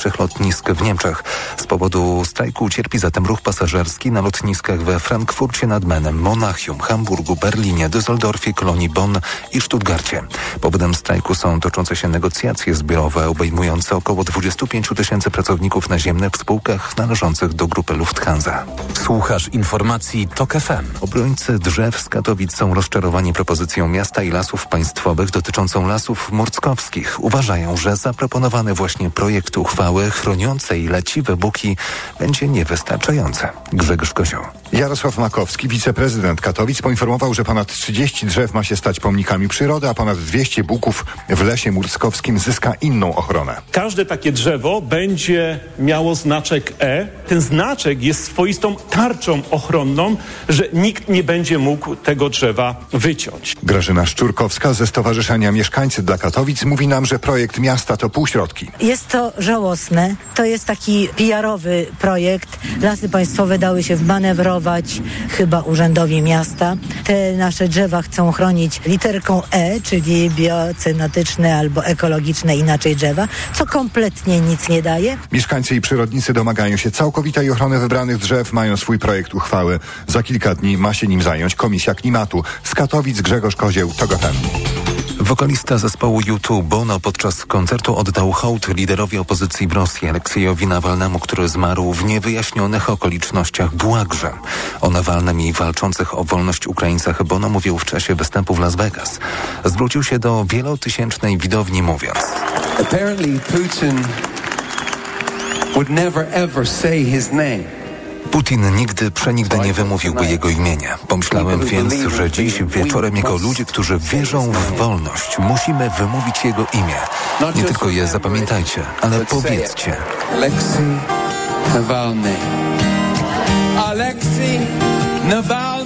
trzech lotnisk w Niemczech. Z powodu strajku cierpi zatem ruch pasażerski na lotniskach we Frankfurcie nad Menem, Monachium, Hamburgu, Berlinie, Düsseldorfie, Kolonii Bonn i Stuttgarcie. Powodem strajku są toczące się negocjacje zbiorowe obejmujące około 25 tysięcy pracowników naziemnych w spółkach należących do grupy Lufthansa. Słuchasz informacji TOK FM. Obrońcy drzew z Katowic są rozczarowani propozycją miasta i lasów państwowych dotyczącą lasów murckowskich. Uważają, że zaproponowany właśnie projekt uchwały chroniącej leciwe buki będzie niewystarczające. Grzegorz Kozioł. Jarosław Makowski, wiceprezydent Katowic, poinformował, że ponad 30 drzew ma się stać pomnikami przyrody, a ponad 200 buków w lesie murskowskim zyska inną ochronę. Każde takie drzewo będzie miało znaczek E. Ten znaczek jest swoistą tarczą ochronną, że nikt nie będzie mógł tego drzewa wyciąć. Grażyna Szczurkowska ze Stowarzyszenia Mieszkańcy dla Katowic mówi nam, że projekt miasta to półśrodki. Jest to żałosne. To jest taki PR-owy projekt. Lasy państwowe dały się wmanewrować chyba urzędowi miasta. Te nasze drzewa chcą chronić literką E, czyli biocenotyczne albo ekologiczne inaczej drzewa, co kompletnie nic nie daje. Mieszkańcy i przyrodnicy domagają się całkowitej ochrony wybranych drzew, mają swój projekt uchwały. Za kilka dni ma się nim zająć Komisja Klimatu. Z Katowic Grzegorz Kozieł, TOG FM. Wokalista zespołu U2 Bono podczas koncertu oddał hołd liderowi opozycji w Rosji Aleksiejowi Nawalnemu, który zmarł w niewyjaśnionych okolicznościach w Łagrze. O Nawalnym i walczących o wolność Ukraińcach Bono mówił w czasie występu w Las Vegas. Zwrócił się do wielotysięcznej widowni mówiąc Apparently Putin would never ever say his name. Putin nigdy przenigdy nie wymówiłby jego imienia. Pomyślałem więc, że dziś wieczorem jako ludzie, którzy wierzą w wolność, musimy wymówić jego imię. Nie tylko je zapamiętajcie, ale powiedzcie. Alexei Navalny. Alexei Navalny.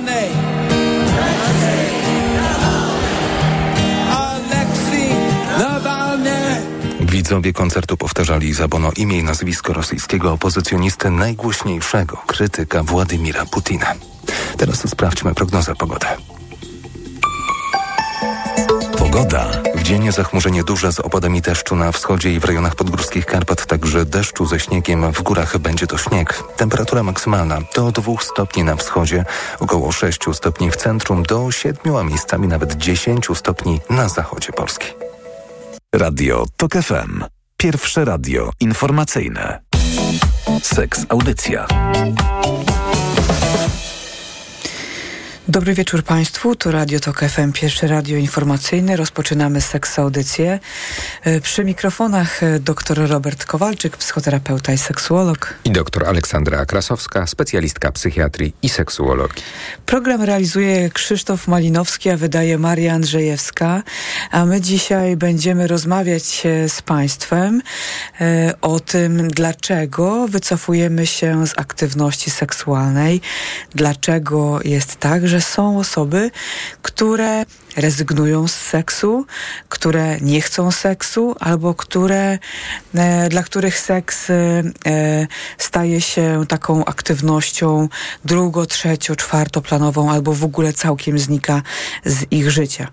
Widzowie koncertu powtarzali za Bono imię i nazwisko rosyjskiego opozycjonisty najgłośniejszego krytyka Władimira Putina. Teraz sprawdźmy prognozę pogody. Pogoda. W dzień zachmurzenie duże z opadami deszczu na wschodzie i w rejonach podgórskich Karpat, także deszczu ze śniegiem. W górach będzie to śnieg. Temperatura maksymalna do 2 stopni na wschodzie, około 6 stopni w centrum, do 7, a miejscami nawet 10 stopni na zachodzie Polski. Radio TOK FM. Pierwsze radio informacyjne. Seks Audycja. Dobry wieczór Państwu, tu Radio Tok FM, pierwsze radio informacyjne. Rozpoczynamy seks audycję. E, Przy mikrofonach e, dr Robert Kowalczyk, psychoterapeuta i seksuolog. I doktor Aleksandra Krasowska, specjalistka psychiatrii i seksuologii. Program realizuje Krzysztof Malinowski, a wydaje Maria Andrzejewska. A my dzisiaj będziemy rozmawiać e, z Państwem o tym, dlaczego wycofujemy się z aktywności seksualnej, dlaczego jest tak, że są osoby, które rezygnują z seksu, które nie chcą seksu, albo które, e, dla których seks e, e, staje się taką aktywnością drugo, trzecio, czwartoplanową, albo w ogóle całkiem znika z ich życia.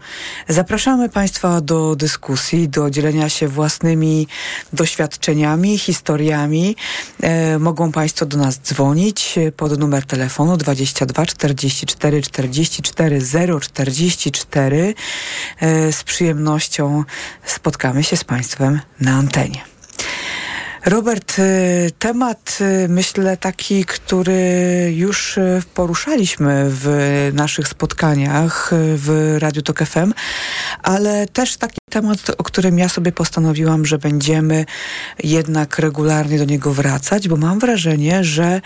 Zapraszamy Państwa do dyskusji, do dzielenia się własnymi doświadczeniami, historiami. Mogą Państwo do nas dzwonić pod numer telefonu 22 44 44 044 E, z przyjemnością spotkamy się z Państwem na antenie. Robert, e, temat e, myślę taki, który już poruszaliśmy w naszych spotkaniach w Radiu Tok FM, ale też taki temat, o którym ja sobie postanowiłam, że będziemy jednak regularnie do niego wracać, bo mam wrażenie, że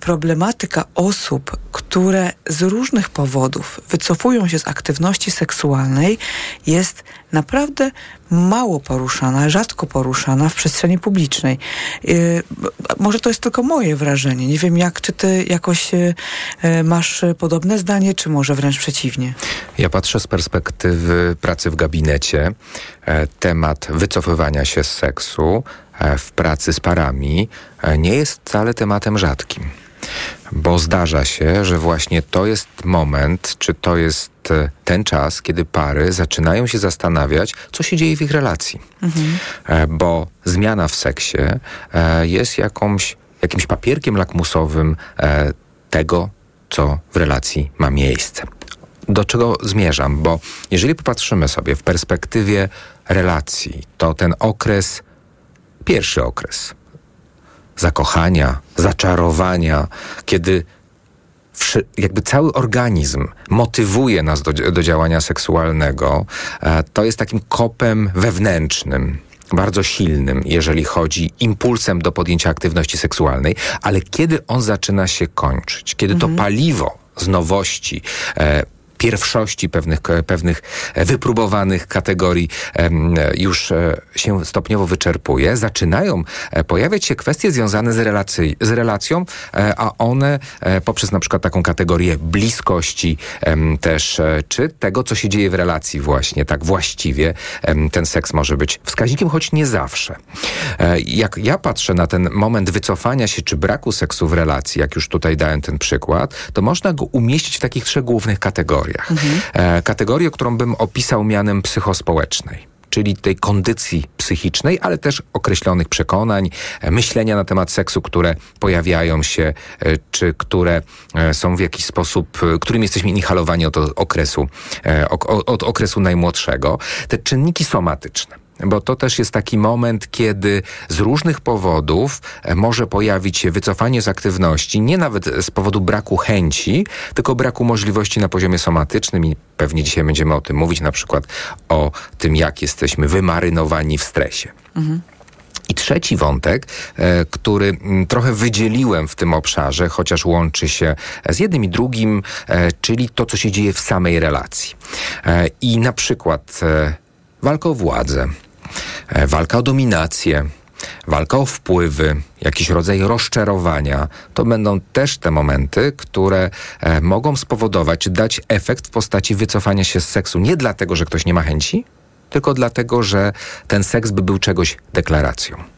problematyka osób, które z różnych powodów wycofują się z aktywności seksualnej, jest naprawdę mało poruszana, rzadko poruszana w przestrzeni publicznej. Yy, może to jest tylko moje wrażenie. Nie wiem, jak, czy ty jakoś yy, masz podobne zdanie, czy może wręcz przeciwnie? Ja patrzę z perspektywy pracy w gabinecie. E, temat wycofywania się z seksu e, w pracy z parami e, nie jest wcale tematem rzadkim. Bo zdarza się, że właśnie to jest moment, czy to jest ten czas, kiedy pary zaczynają się zastanawiać, co się dzieje w ich relacji. E, Bo zmiana w seksie jest jakąś, jakimś papierkiem lakmusowym tego, co w relacji ma miejsce. Do czego zmierzam? Bo jeżeli popatrzymy sobie w perspektywie relacji, to ten okres, pierwszy okres zakochania, zaczarowania, kiedy jakby cały organizm motywuje nas do, do działania seksualnego, e, to jest takim kopem wewnętrznym. Bardzo silnym, jeżeli chodzi impulsem do podjęcia aktywności seksualnej, ale kiedy on zaczyna się kończyć, kiedy to paliwo z nowości, e, pierwszości pewnych, pewnych e, wypróbowanych kategorii em, już e, się stopniowo wyczerpuje, zaczynają e, pojawiać się kwestie związane z, z relacją, e, a one e, poprzez na przykład taką kategorię bliskości też, e, czy tego, co się dzieje w relacji właśnie, tak właściwie ten seks może być wskaźnikiem, choć nie zawsze. E, Jak ja patrzę na ten moment wycofania się, czy braku seksu w relacji, jak już tutaj dałem ten przykład, to można go umieścić w takich trzech głównych kategoriach. E, Kategorię, którą bym opisał mianem psychospołecznej czyli tej kondycji psychicznej, ale też określonych przekonań, e, myślenia na temat seksu, które pojawiają się, e, czy które są w jakiś sposób, którym jesteśmy inhalowani od okresu, ok- od okresu najmłodszego. Te czynniki somatyczne. Bo to też jest taki moment, kiedy z różnych powodów e, może pojawić się wycofanie z aktywności, nie nawet z powodu braku chęci, tylko braku możliwości na poziomie somatycznym i pewnie dzisiaj będziemy o tym mówić, na przykład o tym, jak jesteśmy wymarynowani w stresie. I trzeci wątek, e, który mm, trochę wydzieliłem w tym obszarze, chociaż łączy się z jednym i drugim, e, czyli to, co się dzieje w samej relacji. I na przykład walka o władzę, walka o dominację, walka o wpływy, jakiś rodzaj rozczarowania, to będą też te momenty, które e, mogą spowodować, dać efekt w postaci wycofania się z seksu nie dlatego, że ktoś nie ma chęci, tylko dlatego, że ten seks by był czegoś deklaracją.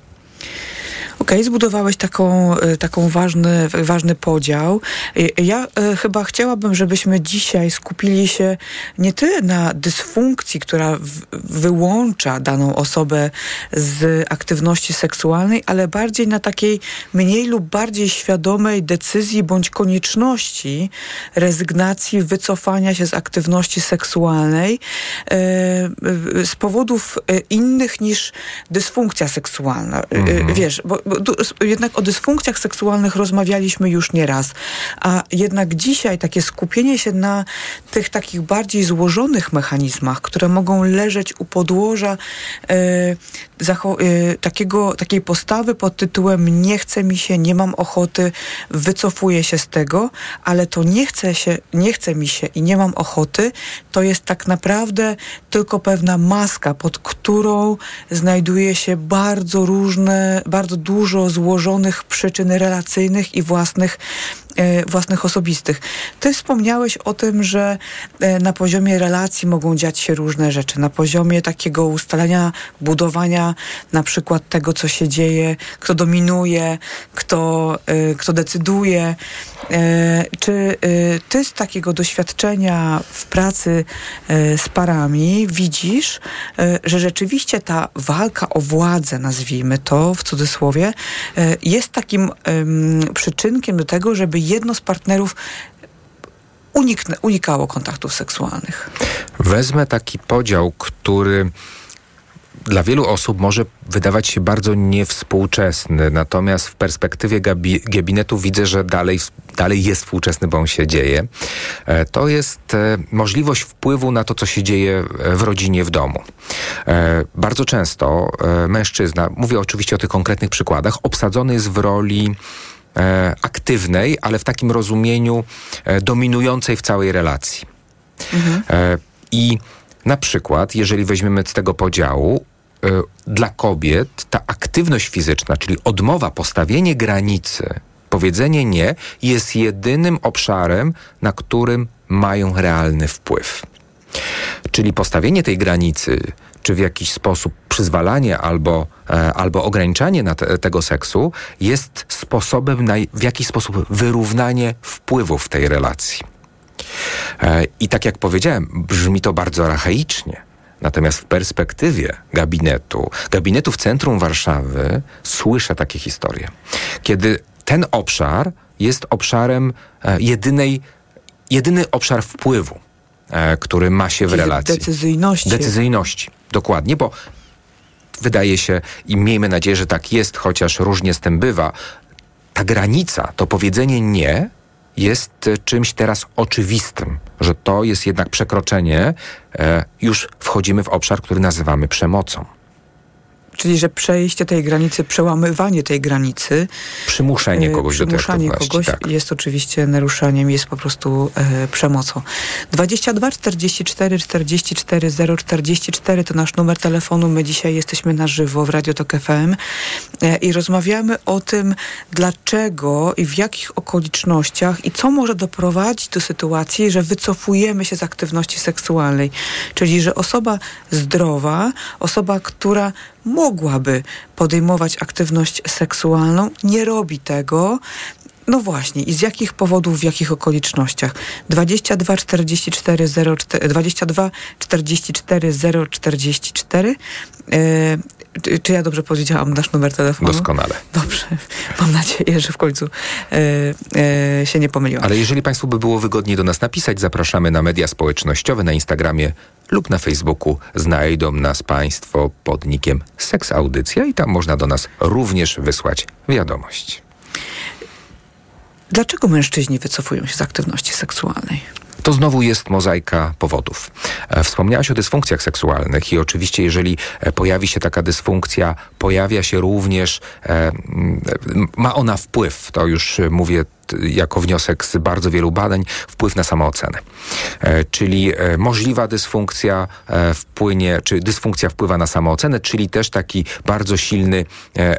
Okej, zbudowałeś taką, y, taką ważny, ważny podział. Y, Ja y, chyba chciałabym, żebyśmy dzisiaj skupili się nie tyle na dysfunkcji, która wyłącza daną osobę z aktywności seksualnej, ale bardziej na takiej mniej lub bardziej świadomej decyzji bądź konieczności rezygnacji, wycofania się z aktywności seksualnej z powodów innych niż dysfunkcja seksualna. E, Wiesz, bo, bo jednak o dysfunkcjach seksualnych rozmawialiśmy już nieraz, a jednak dzisiaj takie skupienie się na tych takich bardziej złożonych mechanizmach, które mogą leżeć u podłoża e, takiego, takiej postawy pod tytułem nie chce mi się, nie mam ochoty, wycofuję się z tego, ale to nie chce się, nie chce mi się i nie mam ochoty, to jest tak naprawdę tylko pewna maska, pod którą znajduje się bardzo różne, bardzo dużo złożonych przyczyn relacyjnych i własnych własnych osobistych. Ty wspomniałeś o tym, że e, na poziomie relacji mogą dziać się różne rzeczy. Na poziomie takiego ustalenia, budowania na przykład tego, co się dzieje, kto dominuje, kto, e, kto decyduje. E, Czy e, ty z takiego doświadczenia w pracy e, z parami widzisz, e, że rzeczywiście ta walka o władzę, nazwijmy to w cudzysłowie, e, jest takim em, przyczynkiem do tego, żeby jedno z partnerów unikało kontaktów seksualnych. Wezmę taki podział, który dla wielu osób może wydawać się bardzo niewspółczesny, natomiast w perspektywie gabi- gabinetu widzę, że dalej, dalej jest współczesny, bo on się dzieje. E, To jest e, możliwość wpływu na to, co się dzieje e, w rodzinie, w domu. Bardzo często mężczyzna, mówię oczywiście o tych konkretnych przykładach, obsadzony jest w roli aktywnej, ale w takim rozumieniu e, dominującej w całej relacji. E, I na przykład, jeżeli weźmiemy z tego podziału, e, dla kobiet ta aktywność fizyczna, czyli odmowa, postawienie granicy, powiedzenie nie, jest jedynym obszarem, na którym mają realny wpływ. Czyli postawienie tej granicy, czy w jakiś sposób przyzwalanie albo, e, albo ograniczanie na te, tego seksu jest sposobem na w jakiś sposób wyrównanie wpływów tej relacji. E, I tak jak powiedziałem, brzmi to bardzo archaicznie. Natomiast w perspektywie gabinetu, gabinetu w centrum Warszawy, słyszę takie historie. Kiedy ten obszar jest obszarem e, jedynej, jedyny obszar wpływu, który ma się w relacji. Decyzyjności. Decyzyjności, dokładnie, bo wydaje się i miejmy nadzieję, że tak jest, chociaż różnie z tym bywa, ta granica, to powiedzenie nie jest e, czymś teraz oczywistym, że to jest jednak przekroczenie, e, już wchodzimy w obszar, który nazywamy przemocą. Czyli, że przejście tej granicy, przełamywanie tej granicy, Przymuszenie e, kogoś do tej przymuszanie kogoś tak. jest oczywiście naruszaniem, jest po prostu e, przemocą. 22 44 44 044 to nasz numer telefonu. My dzisiaj jesteśmy na żywo w Radio Tok FM e, i rozmawiamy o tym, dlaczego i w jakich okolicznościach i co może doprowadzić do sytuacji, że wycofujemy się z aktywności seksualnej. Czyli, że osoba zdrowa, osoba, która mogłaby podejmować aktywność seksualną, nie robi tego. No właśnie, i z jakich powodów, w jakich okolicznościach? 22 44 0, 22 44 044. E, czy- czy ja dobrze powiedziałam nasz numer telefonu? Doskonale. Dobrze. Mam nadzieję, że w końcu e, e, się nie pomyliłam. Ale jeżeli Państwu by było wygodniej do nas napisać, zapraszamy na media społecznościowe, na Instagramie lub na Facebooku. Znajdą nas Państwo pod nikiem Seks Audycja i tam można do nas również wysłać wiadomość. Dlaczego mężczyźni wycofują się z aktywności seksualnej? To znowu jest mozaika powodów. E, Wspomniałaś o dysfunkcjach seksualnych i oczywiście jeżeli e, pojawi się taka dysfunkcja, pojawia się również, e, ma ona wpływ, to już mówię jako wniosek z bardzo wielu badań, wpływ na samoocenę. Czyli możliwa dysfunkcja wpłynie, czy dysfunkcja wpływa na samoocenę, czyli też taki bardzo silny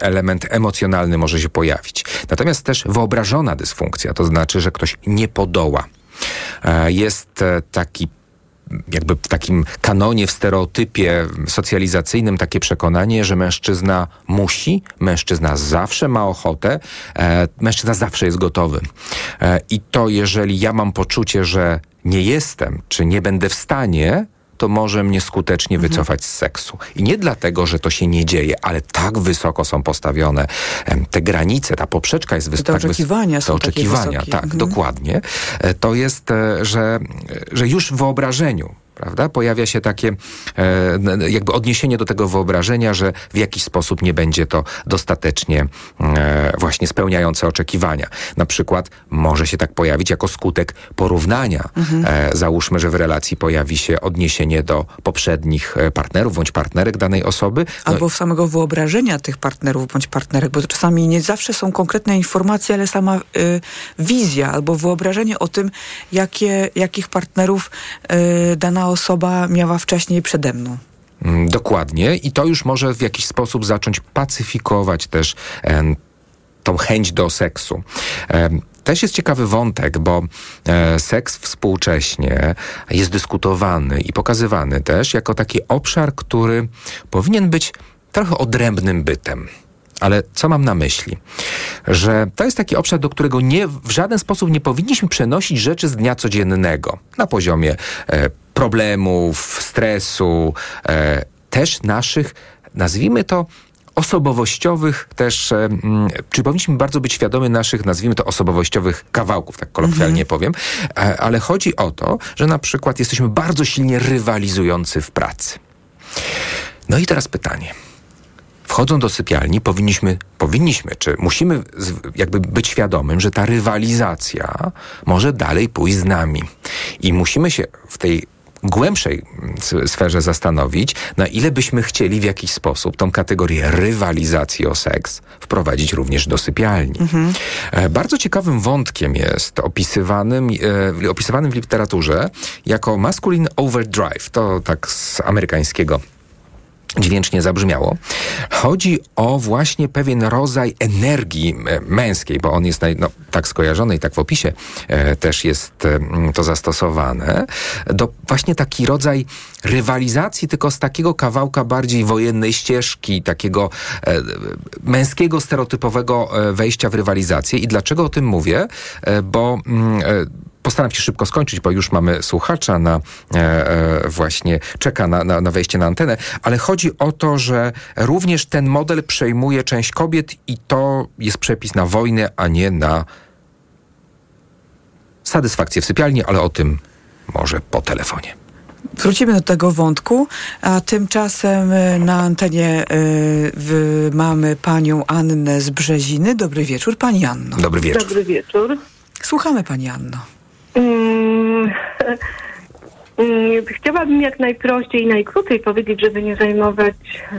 element emocjonalny może się pojawić. Natomiast też wyobrażona dysfunkcja, to znaczy, że ktoś nie podoła. E, Jest e, taki jakby w takim kanonie, w stereotypie socjalizacyjnym takie przekonanie, że mężczyzna musi, mężczyzna zawsze ma ochotę, e, mężczyzna zawsze jest gotowy. E, I to jeżeli ja mam poczucie, że nie jestem, czy nie będę w stanie, to może mnie skutecznie Mhm. wycofać z seksu. I nie dlatego, że to się nie dzieje, ale tak wysoko są postawione te granice, ta poprzeczka jest wys- Te tak oczekiwania te są takie oczekiwania, tak, Mhm. dokładnie. E, To jest, e, że, że już w wyobrażeniu prawda? Pojawia się takie e, jakby odniesienie do tego wyobrażenia, że w jakiś sposób nie będzie to dostatecznie e, właśnie spełniające oczekiwania. Na przykład może się tak pojawić jako skutek porównania. E, załóżmy, że w relacji pojawi się odniesienie do poprzednich e, partnerów bądź partnerek danej osoby. No, Albo w samego wyobrażenia tych partnerów bądź partnerek, bo to czasami nie zawsze są konkretne informacje, ale sama y, wizja albo wyobrażenie o tym, jakie, jakich partnerów y, dana osoba miała wcześniej przede mną. Mm, Dokładnie i to już może w jakiś sposób zacząć pacyfikować też em, tą chęć do seksu. Em, też jest ciekawy wątek, bo e, seks współcześnie jest dyskutowany i pokazywany też jako taki obszar, który powinien być trochę odrębnym bytem. Ale co mam na myśli? Że to jest taki obszar, do którego nie, w żaden sposób nie powinniśmy przenosić rzeczy z dnia codziennego na poziomie e, problemów, stresu, e, też naszych, nazwijmy to, osobowościowych też, e, czy powinniśmy bardzo być świadomi naszych, nazwijmy to, osobowościowych kawałków, tak kolokwialnie powiem, e, ale chodzi o to, że na przykład jesteśmy bardzo silnie rywalizujący w pracy. No i teraz pytanie. Wchodząc do sypialni, powinniśmy, powinniśmy, czy musimy jakby być świadomym, że ta rywalizacja może dalej pójść z nami. I musimy się w tej głębszej sferze zastanowić, na ile byśmy chcieli w jakiś sposób tą kategorię rywalizacji o seks wprowadzić również do sypialni. E, Bardzo ciekawym wątkiem jest opisywanym, e, opisywanym w literaturze jako masculine overdrive. To tak z amerykańskiego dźwięcznie zabrzmiało. Chodzi o właśnie pewien rodzaj energii męskiej, bo on jest naj, no, tak skojarzony i tak w opisie e, też jest e, to zastosowane, do właśnie taki rodzaj rywalizacji, tylko z takiego kawałka bardziej wojennej ścieżki, takiego e, męskiego, stereotypowego e, wejścia w rywalizację. I dlaczego o tym mówię? E, bo e, Postaram się szybko skończyć, bo już mamy słuchacza na e, e, właśnie, czeka na, na, na wejście na antenę, ale chodzi o to, że również ten model przejmuje część kobiet i to jest przepis na wojnę, a nie na satysfakcję w sypialni, ale o tym może po telefonie. Wrócimy do tego wątku, a tymczasem e, na antenie y, mamy panią Annę z Brzeziny. Dobry wieczór, pani Anno. Dobry wieczór. Dobry wieczór. Słuchamy pani Anno. Mm, Chciałabym jak najprościej i najkrócej powiedzieć, żeby nie zajmować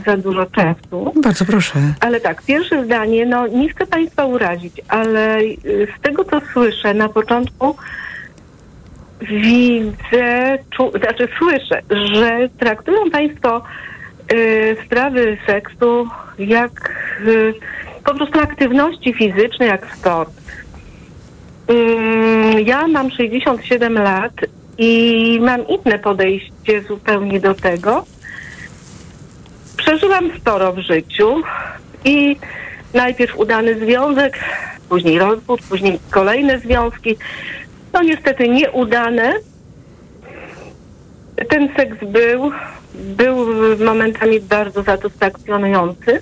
za dużo czasu. Bardzo proszę. Ale tak, pierwsze zdanie, no nie chcę Państwa urazić, ale y, z tego co słyszę na początku widzę, czu, znaczy słyszę, że traktują Państwo y, sprawy seksu jak y, po prostu aktywności fizyczne, jak sport. Ja mam 67 lat i mam inne podejście zupełnie do tego. Przeżyłam sporo w życiu i najpierw udany związek, później rozwód, później kolejne związki. No niestety nieudane. Ten seks był, był momentami bardzo satysfakcjonujący,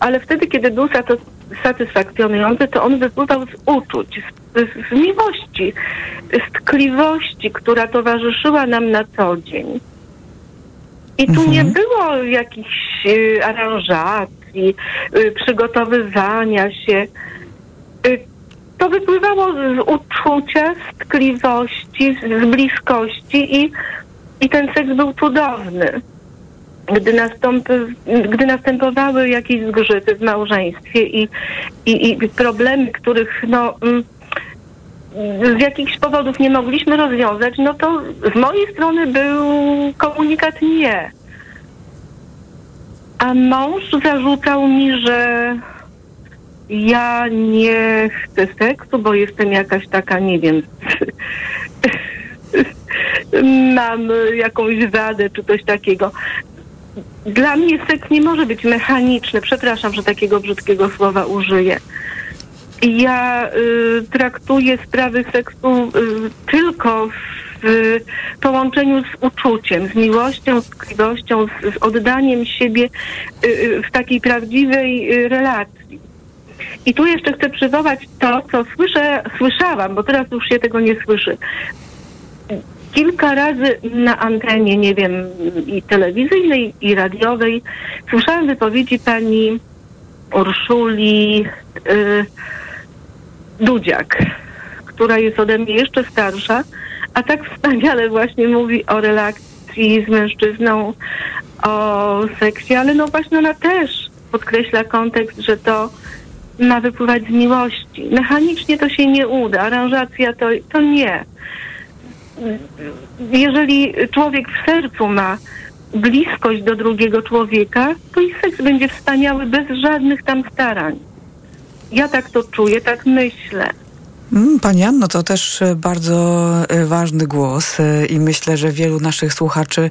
ale wtedy, kiedy był saty- satysfakcjonujący, to on wypływał z uczuć, z, z miłości, z tkliwości, która towarzyszyła nam na co dzień. I tu nie było jakichś y, aranżacji, y, przygotowywania się. Y, to wypływało z uczucia, z tkliwości, z, z bliskości i, i ten seks był cudowny. Gdy, nastąpy, gdy następowały jakieś zgrzyty w małżeństwie i, i, i problemy, których no, mm, z jakichś powodów nie mogliśmy rozwiązać, no to z mojej strony był komunikat nie. A mąż zarzucał mi, że ja nie chcę seksu, bo jestem jakaś taka, nie wiem, mam jakąś wadę czy coś takiego. Dla mnie seks nie może być mechaniczny. Przepraszam, że takiego brzydkiego słowa użyję. Ja y, traktuję sprawy seksu y, tylko w y, połączeniu z uczuciem, z miłością, z tkliwością, z, z oddaniem siebie y, y, w takiej prawdziwej y, relacji. I tu jeszcze chcę przywołać to, co słyszę, słyszałam, bo teraz już się tego nie słyszy. Kilka razy na antenie, nie wiem, i telewizyjnej, i radiowej, słyszałam wypowiedzi pani Urszuli y, Dudziak, która jest ode mnie jeszcze starsza, a tak wspaniale właśnie mówi o relacji z mężczyzną, o seksie, ale no właśnie ona też podkreśla kontekst, że to ma wypływać z miłości. Mechanicznie to się nie uda, aranżacja to, to nie. Jeżeli człowiek w sercu ma bliskość do drugiego człowieka, to i seks będzie wspaniały bez żadnych tam starań. Ja tak to czuję, tak myślę. Mm, Pani Anno, to też e, bardzo e, ważny głos e, i myślę, że wielu naszych słuchaczy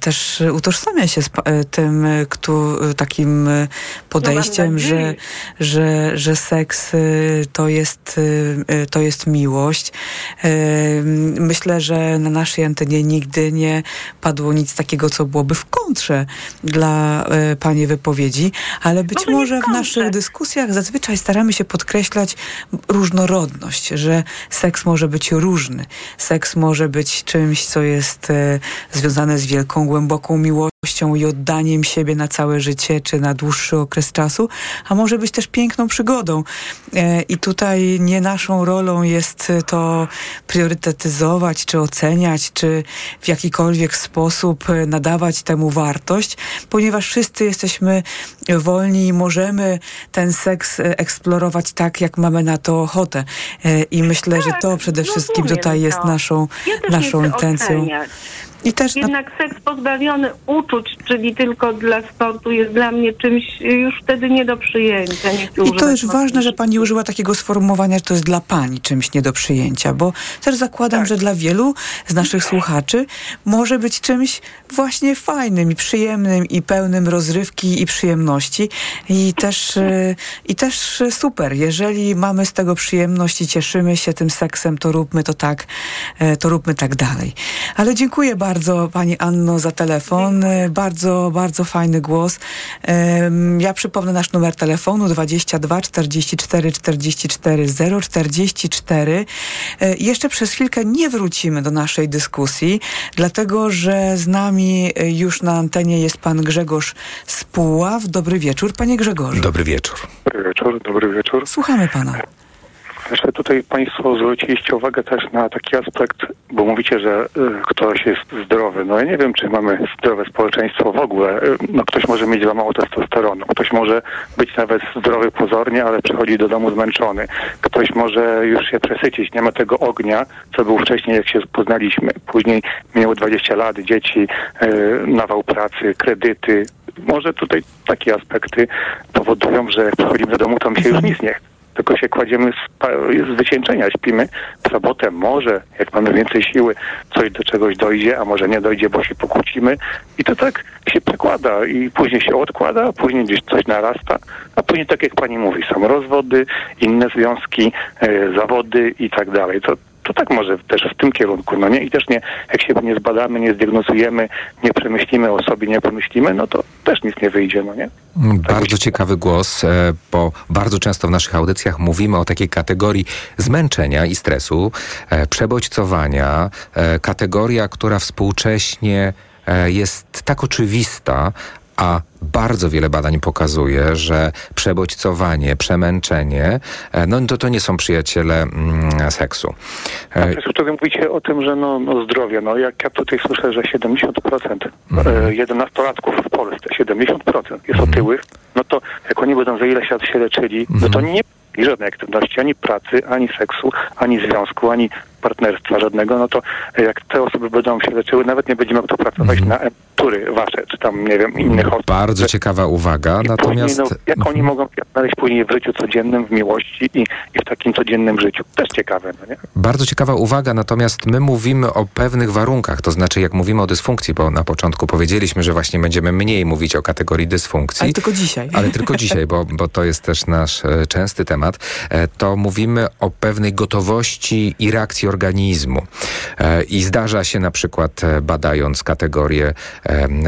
też utożsamia się z tym kto, takim podejściem, że, nadzieję. że, że seks to jest, to jest miłość. Myślę, że na naszej antenie nigdy nie padło nic takiego, co byłoby w kontrze dla Pani wypowiedzi, ale być Może może w naszych dyskusjach zazwyczaj staramy się podkreślać różnorodność, że seks może być różny. Seks może być czymś, co jest e, związane z wielką, głęboką miłością i oddaniem siebie na całe życie, czy na dłuższy okres czasu, a może być też piękną przygodą. E, I tutaj nie naszą rolą jest to priorytetyzować, czy oceniać, czy w jakikolwiek sposób nadawać temu wartość, ponieważ wszyscy jesteśmy wolni i możemy ten seks eksplorować tak, jak mamy na to ochotę. E, I myślę, że Tak, to przede wszystkim tutaj jest naszą, naszą intencją. I też na, Jednak seks pozbawiony uczuć, czyli tylko dla sportu, jest dla mnie czymś już wtedy nie do przyjęcia. Nie I to jest ważne, że pani użyła takiego sformułowania, że to jest dla pani czymś nie do przyjęcia, bo też zakładam, Tak. że dla wielu z naszych słuchaczy może być czymś właśnie fajnym i przyjemnym i pełnym rozrywki i przyjemności. I też, e, i też super. Jeżeli mamy z tego przyjemność i cieszymy się tym seksem, to róbmy to tak, e, to róbmy tak dalej. Ale dziękuję bardzo pani Anno za telefon. Bardzo, bardzo fajny głos. Ja przypomnę nasz numer telefonu 22 44 44 044. E, Jeszcze przez chwilkę nie wrócimy do naszej dyskusji, dlatego że z nami e, już na antenie jest pan Grzegorz Spuław. Dobry wieczór, panie Grzegorzu. Dobry wieczór. Dobry wieczór, dobry wieczór. Słuchamy pana. Jeszcze tutaj Państwo zwróciliście uwagę też na taki aspekt, bo mówicie, że y, ktoś jest zdrowy. No ja nie wiem, czy mamy zdrowe społeczeństwo w ogóle. Y, No ktoś może mieć za mało testosteronu, ktoś może być nawet zdrowy pozornie, ale przychodzi do domu zmęczony. Ktoś może już się przesycić, nie ma tego ognia, co był wcześniej, jak się poznaliśmy. Później minęło 20 lat, dzieci, y, nawał pracy, kredyty. Może tutaj takie aspekty powodują, że jak przychodzimy do domu, to mi się już nic nie chce tylko się kładziemy z, z wycieńczenia, śpimy. W sobotę, może jak mamy więcej siły, coś do czegoś dojdzie, a może nie dojdzie, bo się pokłócimy. I to tak się przekłada i później się odkłada, a później gdzieś coś narasta, a później tak jak pani mówi, są rozwody, inne związki, e, zawody i tak dalej. To, to tak może też w tym kierunku, no nie? I też nie, jak się nie zbadamy, nie zdiagnozujemy, nie przemyślimy o sobie, nie pomyślimy, no to też nic nie wyjdzie, no nie? Mm, Bardzo ciekawy głos, e, bo bardzo często w naszych audycjach mówimy o takiej kategorii zmęczenia i stresu, e, przebodźcowania, e, kategoria, która współcześnie jest tak oczywista, a bardzo wiele badań pokazuje, że przebodźcowanie, przemęczenie, e, no to, to nie są przyjaciele mm, seksu. E, Też wtedy mówicie o tym, że no, no zdrowie, no jak ja tutaj słyszę, że 70% Mhm. e, 11-latków w Polsce, 70% jest otyłych, no to jak oni będą za ileś lat się leczyli, no to nie i żadnej aktywności, ani pracy, ani seksu, ani związku, ani partnerstwa żadnego, no to jak te osoby będą się leczyły, nawet nie będzie miał kto pracować na emerytury wasze, czy tam, nie wiem, innych osób. Bardzo ciekawa uwaga, I natomiast... Później, no, jak oni mogą się znaleźć później w życiu codziennym, w miłości i, i w takim codziennym życiu? Też ciekawe, no nie? Bardzo ciekawa uwaga, natomiast my mówimy o pewnych warunkach, to znaczy jak mówimy o dysfunkcji, bo na początku powiedzieliśmy, że właśnie będziemy mniej mówić o kategorii dysfunkcji. Ale tylko dzisiaj. Ale tylko dzisiaj, bo, bo to jest też nasz e, częsty temat, e, to mówimy o pewnej gotowości i reakcji organizmu. E, I zdarza się na przykład e, badając kategorię e, m,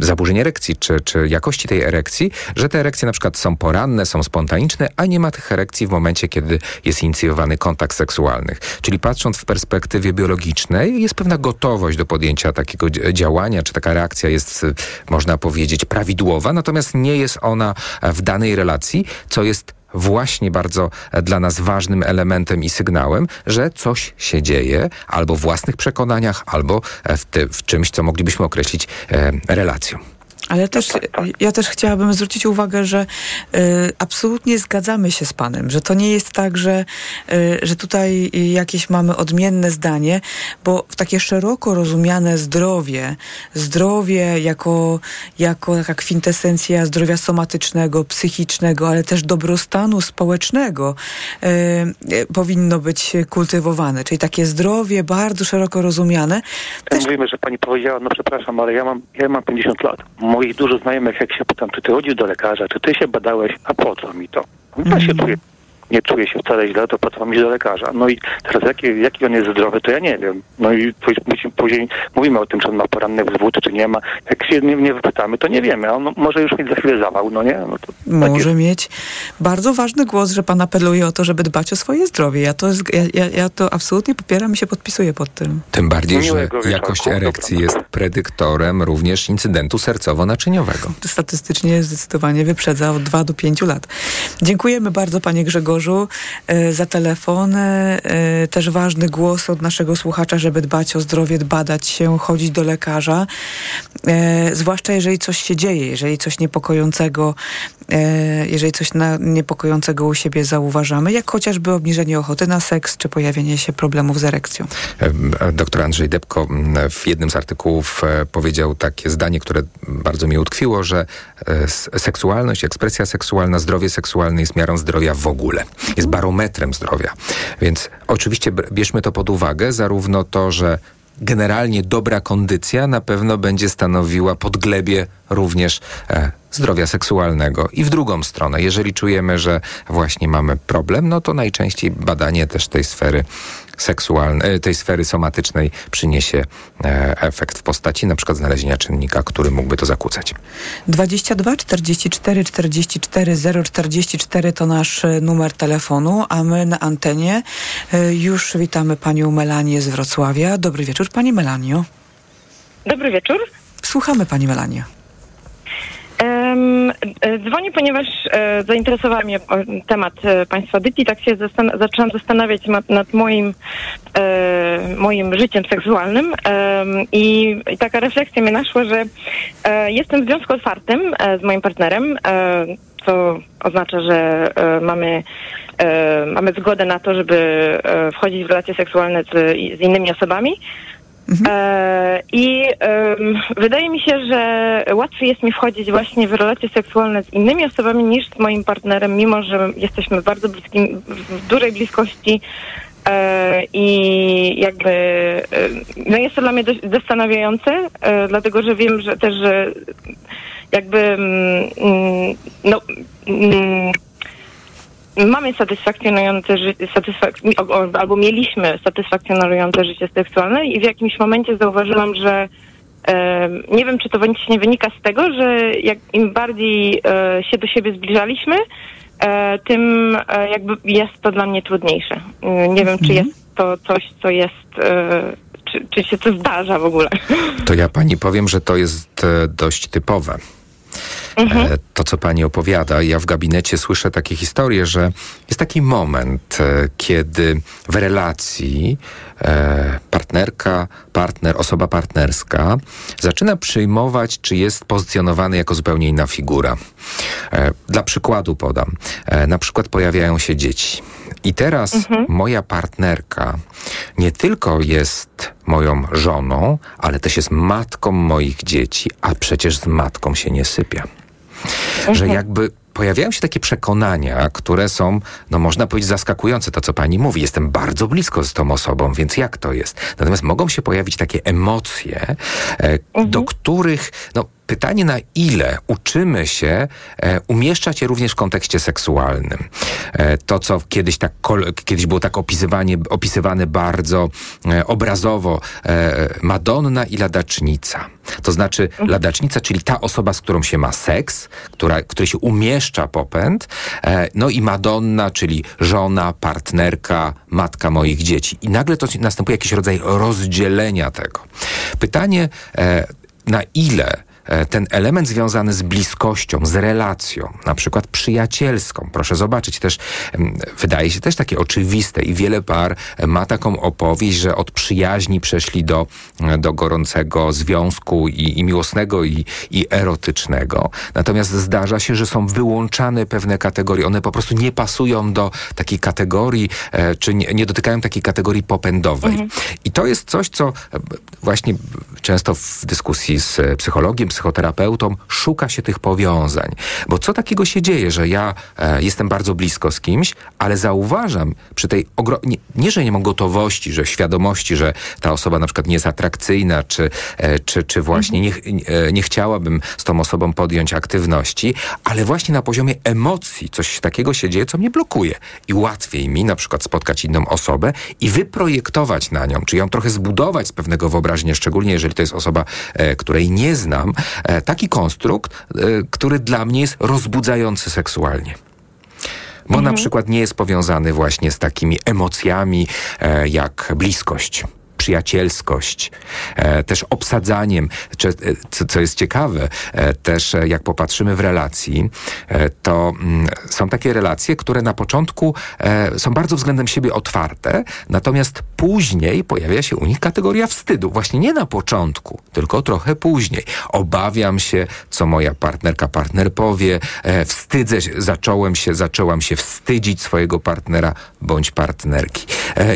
zaburzeń erekcji, czy, czy jakości tej erekcji, że te erekcje na przykład są poranne, są spontaniczne, a nie ma tych erekcji w momencie, kiedy jest inicjowany kontakt seksualny. Czyli patrząc w perspektywie biologicznej, jest pewna gotowość do podjęcia takiego dzi- działania, czy taka reakcja jest, y, można powiedzieć, prawidłowa, natomiast nie jest ona e, w danej relacji, co jest właśnie bardzo e, dla nas ważnym elementem i sygnałem, że coś się dzieje albo w własnych przekonaniach, albo e, w, ty, w czymś, co moglibyśmy określić e, relacją. Ale też, ja też chciałabym zwrócić uwagę, że y, absolutnie zgadzamy się z panem, że to nie jest tak, że, y, że tutaj jakieś mamy odmienne zdanie, bo w takie szeroko rozumiane zdrowie, zdrowie jako, jako taka kwintesencja zdrowia somatycznego, psychicznego, ale też dobrostanu społecznego y, y, powinno być kultywowane. Czyli takie zdrowie bardzo szeroko rozumiane. Też... Mówimy, że pani powiedziała, no przepraszam, ale ja mam, ja mam 50 lat. Moich dużo znajomych, jak się pytam, czy ty chodzisz do lekarza, czy ty się badałeś, a po co mi to? Ja się czuję nie czuję się wcale źle, to po co mam iść do lekarza? No i teraz jaki, jaki on jest zdrowy, to ja nie wiem. No i później, później mówimy o tym, czy on ma poranny wzwód, czy nie ma. Jak się nie, nie wypytamy, to nie wiemy. A on może już mieć za chwilę zawał, no nie? No to może mieć bardzo ważny głos, że pan apeluje o to, żeby dbać o swoje zdrowie. Ja to, ja, ja to absolutnie popieram i się podpisuję pod tym. Tym bardziej, że jakość erekcji jest predyktorem również incydentu sercowo-naczyniowego. Statystycznie zdecydowanie wyprzedza od 2 do 5 lat. Dziękujemy bardzo panie Grzegorzu Grzegorzu, e, za telefon. E, też ważny głos od naszego słuchacza, żeby dbać o zdrowie, badać się, chodzić do lekarza. E, zwłaszcza jeżeli coś się dzieje, jeżeli coś niepokojącego, jeżeli coś niepokojącego u siebie zauważamy, jak chociażby obniżenie ochoty na seks, czy pojawienie się problemów z erekcją. Doktor Andrzej Debko w jednym z artykułów powiedział takie zdanie, które bardzo mi utkwiło, że seksualność, ekspresja seksualna, zdrowie seksualne jest miarą zdrowia w ogóle. Jest barometrem zdrowia. Więc oczywiście bierzmy to pod uwagę, zarówno to, że generalnie dobra kondycja na pewno będzie stanowiła podglebie również e, zdrowia seksualnego. I w drugą stronę, jeżeli czujemy, że właśnie mamy problem, no to najczęściej badanie też tej sfery seksualnej, e, tej sfery somatycznej przyniesie e, efekt w postaci na przykład znalezienia czynnika, który mógłby to zakłócać. 22 44 44 044 to nasz e, numer telefonu, a my na antenie już witamy panią Melanię z Wrocławia. Dobry wieczór, pani Melanio. Dobry wieczór. Słuchamy pani Melania. E, dzwonię, ponieważ e, zainteresował mnie temat e, państwa Dyti. Tak się zastan zaczęłam zastanawiać nad, nad moim, moim życiem seksualnym i, i, taka refleksja mnie naszła, że jestem w związku otwartym z moim partnerem, co oznacza, że mamy mamy zgodę na to, żeby wchodzić w relacje seksualne z, z innymi osobami. Mhm. E, I e, wydaje mi się, że łatwiej jest mi wchodzić właśnie w relacje seksualne z innymi osobami niż z moim partnerem, mimo że jesteśmy bardzo bliskim, w dużej bliskości. E, I jakby no jest to dla mnie dość zastanawiające, dlatego że wiem, że też, że jakby no, mamy satysfakcjonujące życie, satysfak- albo mieliśmy satysfakcjonujące życie seksualne i w jakimś momencie zauważyłam, że e, nie wiem, czy to właśnie wynika z tego, że jak im bardziej e, się do siebie zbliżaliśmy, e, tym e, jakby jest to dla mnie trudniejsze. E, nie wiem, czy mhm. jest to coś, co jest e, czy, czy się to zdarza w ogóle. To ja pani powiem, że to jest dość typowe. Mhm. E, to, co pani opowiada. Ja w gabinecie słyszę takie historie, że jest taki moment, e, kiedy w relacji e, partnerka, partner, osoba partnerska zaczyna przyjmować, czy jest pozycjonowany jako zupełnie inna figura. Dla przykładu podam. Na przykład pojawiają się dzieci. I teraz mhm. moja partnerka nie tylko jest moją żoną, ale też jest matką moich dzieci, a przecież z matką się nie sypia że mhm. jakby pojawiają się takie przekonania, które są, no można powiedzieć, zaskakujące. To, co pani mówi, jestem bardzo blisko z tą osobą, więc jak to jest? Natomiast mogą się pojawić takie emocje, e, mhm. do których, no pytanie na ile uczymy się e, umieszczać je również w kontekście seksualnym. E, to, co kiedyś, tak, kiedyś było tak opisywanie, opisywane bardzo e, obrazowo, e, Madonna i ladacznica. To znaczy mhm. ladacznica, czyli ta osoba, z którą się ma seks, która, której się umieszcza popęd, e, no i Madonna, czyli żona, partnerka, matka moich dzieci. I nagle to następuje jakiś rodzaj rozdzielenia tego. Pytanie, e, na ile ten element związany z bliskością, z relacją, na przykład przyjacielską. Proszę zobaczyć, też wydaje się też takie oczywiste i wiele par e, ma taką opowieść, że od przyjaźni przeszli do, e, do gorącego związku i, i miłosnego, i, i erotycznego. Natomiast zdarza się, że są wyłączane pewne kategorie. One po prostu nie pasują do takiej kategorii, czy nie, nie dotykają takiej kategorii popędowej. Mhm. I to jest coś, co właśnie często w dyskusji z psychologiem, psychoterapeutą, szuka się tych powiązań. Bo co takiego się dzieje, że ja e, jestem bardzo blisko z kimś, ale zauważam przy tej ogro... nie, że nie mam gotowości, że świadomości, że ta osoba na przykład nie jest atrakcyjna, czy, e, czy, czy właśnie nie, e, nie chciałabym z tą osobą podjąć aktywności, ale właśnie na poziomie emocji coś takiego się dzieje, co mnie blokuje. I łatwiej mi na przykład spotkać inną osobę i wyprojektować na nią, czy ją trochę zbudować z pewnego wyobraźnia, szczególnie jeżeli to jest osoba, e, której nie znam, taki konstrukt, e, który dla mnie jest rozbudzający seksualnie bo mhm. na przykład nie jest powiązany właśnie z takimi emocjami e, jak bliskość przyjacielskość, e, też obsadzaniem, e, co, jest ciekawe, e, też jak popatrzymy w relacji, to mm, są takie relacje, które na początku są bardzo względem siebie otwarte, natomiast później pojawia się u nich kategoria wstydu. Właśnie nie na początku, tylko trochę później. Obawiam się, co moja partnerka, partner powie, wstydzę się, zacząłem się, zaczęłam się wstydzić swojego partnera bądź partnerki.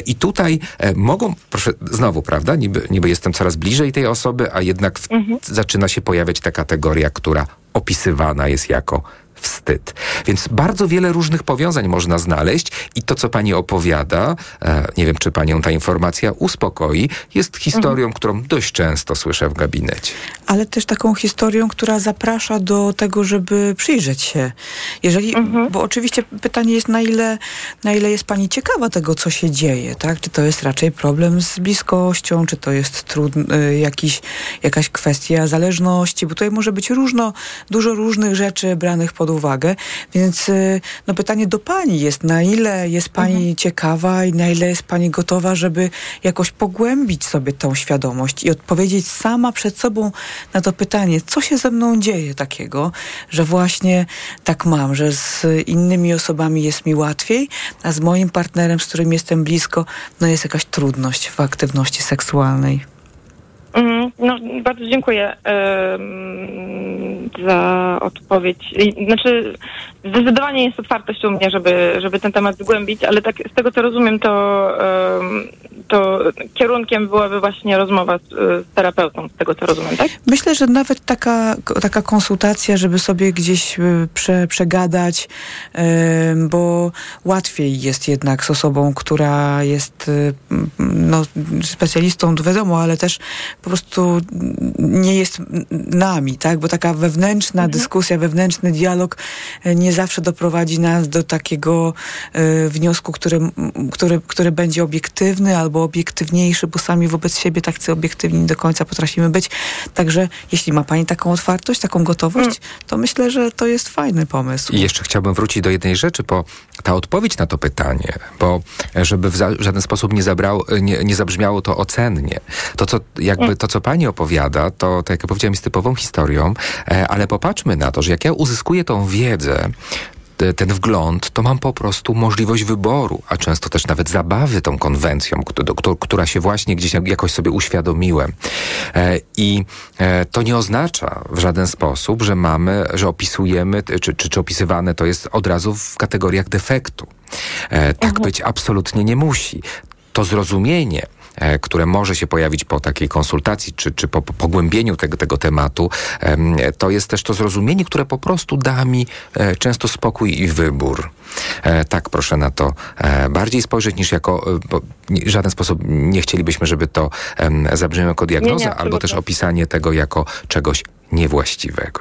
I tutaj mogą, proszę, znowu, prawda, niby, niby jestem coraz bliżej tej osoby, a jednak w, zaczyna się pojawiać ta kategoria, która opisywana jest jako wstyd. Więc bardzo wiele różnych powiązań można znaleźć i to, co pani opowiada, e, nie wiem, czy panią ta informacja uspokoi, jest historią, którą dość często słyszę w gabinecie. ale też taką historią, która zaprasza do tego, żeby przyjrzeć się. Jeżeli, bo oczywiście pytanie jest, na ile, na ile jest pani ciekawa tego, co się dzieje, tak? Czy to jest raczej problem z bliskością, czy to jest trudny, y, jakiś, jakaś kwestia zależności, bo tutaj może być różno, dużo różnych rzeczy branych pod uwagę, więc y, no pytanie do pani jest, na ile jest pani ciekawa i na ile jest pani gotowa, żeby jakoś pogłębić sobie tą świadomość i odpowiedzieć sama przed sobą na to pytanie, co się ze mną dzieje takiego, że właśnie tak mam, że z innymi osobami jest mi łatwiej, a z moim partnerem, z którym jestem blisko, no jest jakaś trudność w aktywności seksualnej. Mhm, No, bardzo dziękuję em, za odpowiedź. Znaczy, zdecydowanie jest otwartość u mnie, żeby, żeby ten temat zgłębić, ale tak z tego co rozumiem, to, to kierunkiem byłaby właśnie rozmowa z, z terapeutą, z tego co rozumiem, tak? Myślę, że nawet taka, taka konsultacja, żeby sobie gdzieś y, prze, przegadać, bo łatwiej jest jednak z osobą, która jest y, m, no, specjalistą, wiadomo, ale też po prostu nie jest nami, tak? Bo taka wewnętrzna dyskusja, wewnętrzny dialog y, nie zawsze doprowadzi nas do takiego wniosku, który, który, który będzie obiektywny albo obiektywniejszy, bo sami wobec siebie tacy obiektywni do końca potrafimy być. Także jeśli ma Pani taką otwartość, taką gotowość, to myślę, że to jest fajny pomysł. I jeszcze chciałbym wrócić do jednej rzeczy, bo ta odpowiedź na to pytanie, bo żeby w za- żaden sposób nie, zabrał, nie, nie zabrzmiało to ocennie. To co, jakby, to, co pani opowiada, to, tak jak ja powiedziałem, jest typową historią, e, ale popatrzmy na to, że jak ja uzyskuję tą wiedzę, ten wgląd, to mam po prostu możliwość wyboru, a często też nawet zabawy tą konwencją, która się właśnie gdzieś jakoś sobie uświadomiłem. E, I e, to nie oznacza w żaden sposób, że mamy, że opisujemy, czy, czy, czy opisywane to jest od razu w kategoriach defektu. E, tak być absolutnie nie musi. To zrozumienie, e, które może się pojawić po takiej konsultacji, czy, czy po, po pogłębieniu tego, tego tematu, em, to jest też to zrozumienie, które po prostu da mi e, często spokój i wybór. E, tak proszę na to e, bardziej spojrzeć niż jako, e, bo nie- w żaden sposób nie chcielibyśmy, żeby to zabrzmiało jako diagnoza, albo absolutnie. też opisanie tego jako czegoś niewłaściwego.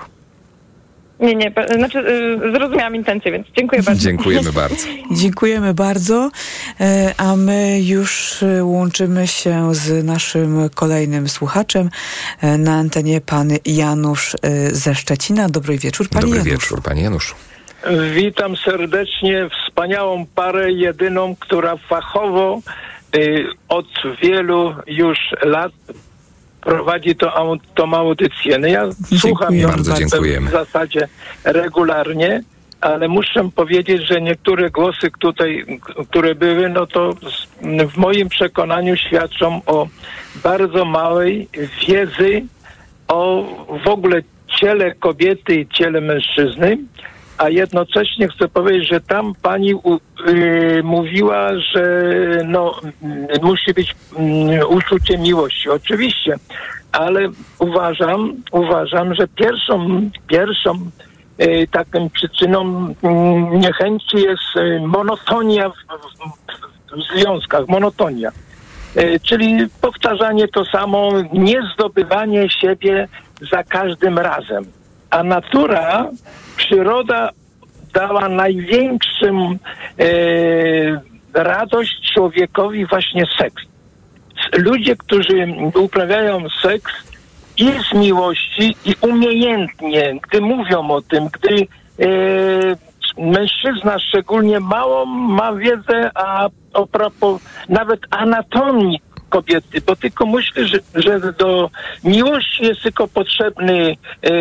Nie, nie, znaczy y, zrozumiałam intencję, więc dziękuję bardzo. Dziękujemy bardzo. Dziękujemy bardzo, e, a my już e, łączymy się z naszym kolejnym słuchaczem e, na antenie pan Janusz e, ze Szczecina. Dobry wieczór, panie Dobry Januszu. wieczór, panie Januszu. Witam serdecznie wspaniałą parę, jedyną, która fachowo y, od wielu już lat prowadzi to, tą audycję. No ja słucham ją Bardzo w- dziękujemy. w zasadzie regularnie, ale muszę powiedzieć, że niektóre głosy tutaj, które były, no to w moim przekonaniu świadczą o bardzo małej wiedzy o w ogóle ciele kobiety i ciele mężczyzny, a jednocześnie chcę powiedzieć, że tam pani y, mówiła, że no, mm, musi być mm, uczucie miłości. Oczywiście, ale uważam, uważam, że pierwszą, pierwszą y, taką przyczyną mm, niechęci jest y, monotonia w, w, w związkach, monotonia. Czyli powtarzanie to samo, nie zdobywanie siebie za każdym razem. A natura, przyroda dała największą e, radość człowiekowi właśnie seks. Ludzie, którzy uprawiają seks i z miłości, i umiejętnie, gdy mówią o tym, gdy e, mężczyzna szczególnie mało ma wiedzę, a o nawet anatomii kobiety, bo tylko myślę, że, że do miłości jest tylko potrzebny e,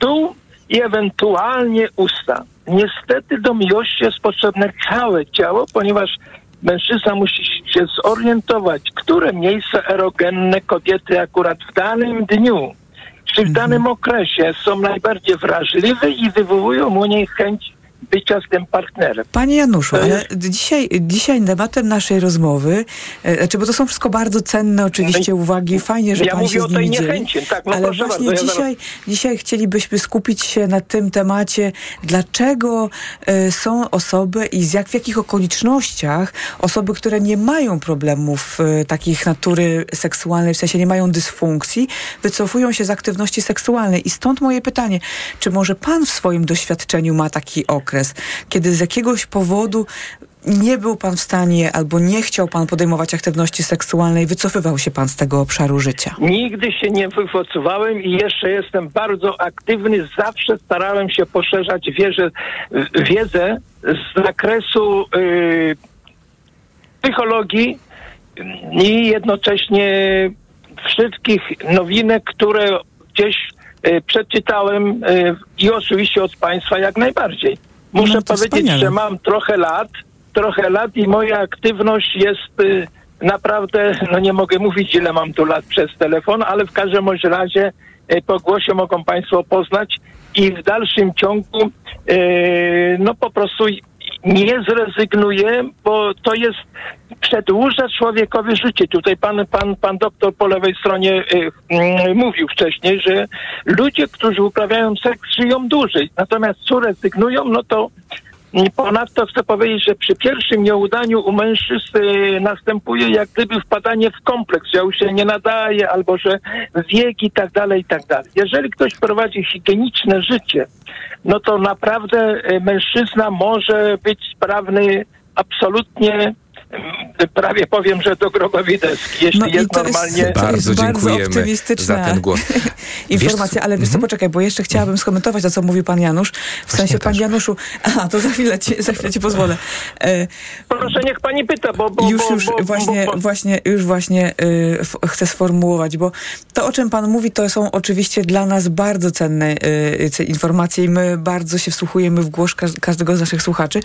dół i ewentualnie usta. Niestety do miłości jest potrzebne całe ciało, ponieważ mężczyzna musi się zorientować, które miejsca erogenne kobiety akurat w danym dniu czy w danym okresie są najbardziej wrażliwe i wywołują u niej chęć bycia z tym partnerem. Panie Januszu, ale dzisiaj, dzisiaj tematem naszej rozmowy, e, znaczy, bo to są wszystko bardzo cenne oczywiście uwagi, fajnie, że Ja pan mówię się o z nimi tej dzieli, niechęci. Tak, no ale właśnie bardzo, ja dzisiaj, dzisiaj chcielibyśmy skupić się na tym temacie, dlaczego e, są osoby i z jak, w jakich okolicznościach osoby, które nie mają problemów e, takich natury seksualnej, w sensie nie mają dysfunkcji, wycofują się z aktywności seksualnej. I stąd moje pytanie, czy może pan w swoim doświadczeniu ma taki okres, kiedy z jakiegoś powodu nie był pan w stanie albo nie chciał pan podejmować aktywności seksualnej, wycofywał się pan z tego obszaru życia? Nigdy się nie wyfocowałem i jeszcze jestem bardzo aktywny. Zawsze starałem się poszerzać wierzę, wiedzę z zakresu y, psychologii i jednocześnie wszystkich nowinek, które gdzieś y, przeczytałem y, i oczywiście od Państwa jak najbardziej. Muszę No powiedzieć, wspaniale. że mam trochę lat, trochę lat i moja aktywność jest y, naprawdę, no nie mogę mówić ile mam tu lat przez telefon, ale w każdym razie y, po głosie mogą Państwo poznać i w dalszym ciągu y, no po prostu nie zrezygnuję, bo to jest przedłuża człowiekowi życie. Tutaj pan, pan, pan doktor po lewej stronie y, y, mówił wcześniej, że ludzie, którzy uprawiają seks, żyją dłużej. Natomiast co rezygnują, no to Ponadto chcę powiedzieć, że przy pierwszym nieudaniu u mężczyzn następuje jak gdyby wpadanie w kompleks, że już się nie nadaje, albo że wiek i tak dalej, i tak dalej. Jeżeli ktoś prowadzi higieniczne życie, no to naprawdę y, mężczyzna może być sprawny absolutnie prawie powiem, że do grobowej deski, jeśli No i jest to jest- normalnie... to Bardzo jest bardzo dziękujemy optymistyczna za ten głos. informacja, ale wiesz co, Mhm. poczekaj, bo jeszcze chciałabym skomentować to, co mówił pan Janusz. W sensie, pan też. Januszu, aha, to za chwilę ci, za chwilę ci pozwolę. E, Proszę, niech pani pyta, bo... bo już, już bo, właśnie, bo, bo, właśnie, już właśnie y, f- chcę sformułować, bo to, o czym pan mówi, to są oczywiście dla nas bardzo cenne y, informacje i my bardzo się wsłuchujemy w głos każ- każdego z naszych słuchaczy.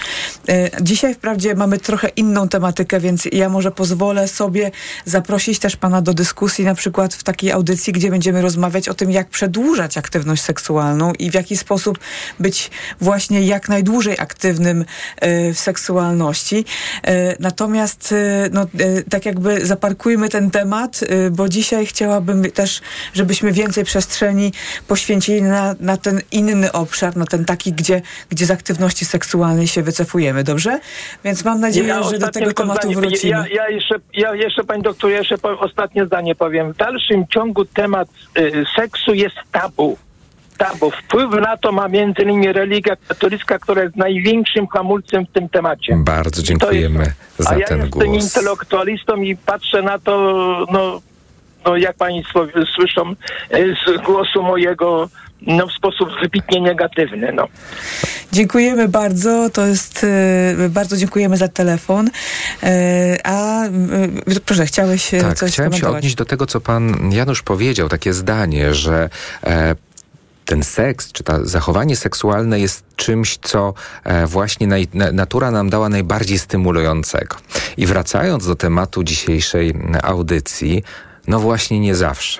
Y, dzisiaj wprawdzie mamy trochę inną tematykę, więc ja może pozwolę sobie zaprosić też pana do dyskusji na przykład w takiej audycji, gdzie będziemy rozmawiać o tym, jak przedłużać aktywność seksualną i w jaki sposób być właśnie jak najdłużej aktywnym y, w seksualności. Y, Natomiast y, no, tak jakby zaparkujmy ten temat, bo dzisiaj chciałabym też, żebyśmy więcej przestrzeni poświęcili na, na ten inny obszar, na ten taki, gdzie, gdzie z aktywności seksualnej się wycofujemy, dobrze? Więc mam nadzieję, że do tego tematu zdanie. wrócimy. Ja, ja jeszcze, ja jeszcze, pani doktor, ja jeszcze po, ostatnie zdanie powiem. W dalszym ciągu temat y, seksu jest tabu. Tabu. Wpływ na to ma między innymi religia katolicka, która jest największym hamulcem w tym temacie. Bardzo dziękujemy jest, za a ja ten jestem głos. intelektualistą i patrzę na to, no, no jak państwo słyszą y, z głosu mojego, no w sposób wybitnie negatywny, no. Dziękujemy bardzo. To jest e, bardzo dziękujemy za telefon. E, a e, proszę, chciałeś Tak, coś chciałem się odnieść do tego, co pan Janusz powiedział, takie zdanie, że ten seks, czy to zachowanie seksualne jest czymś, co właśnie naj, natura nam dała najbardziej stymulującego. I wracając do tematu dzisiejszej audycji, no właśnie nie zawsze.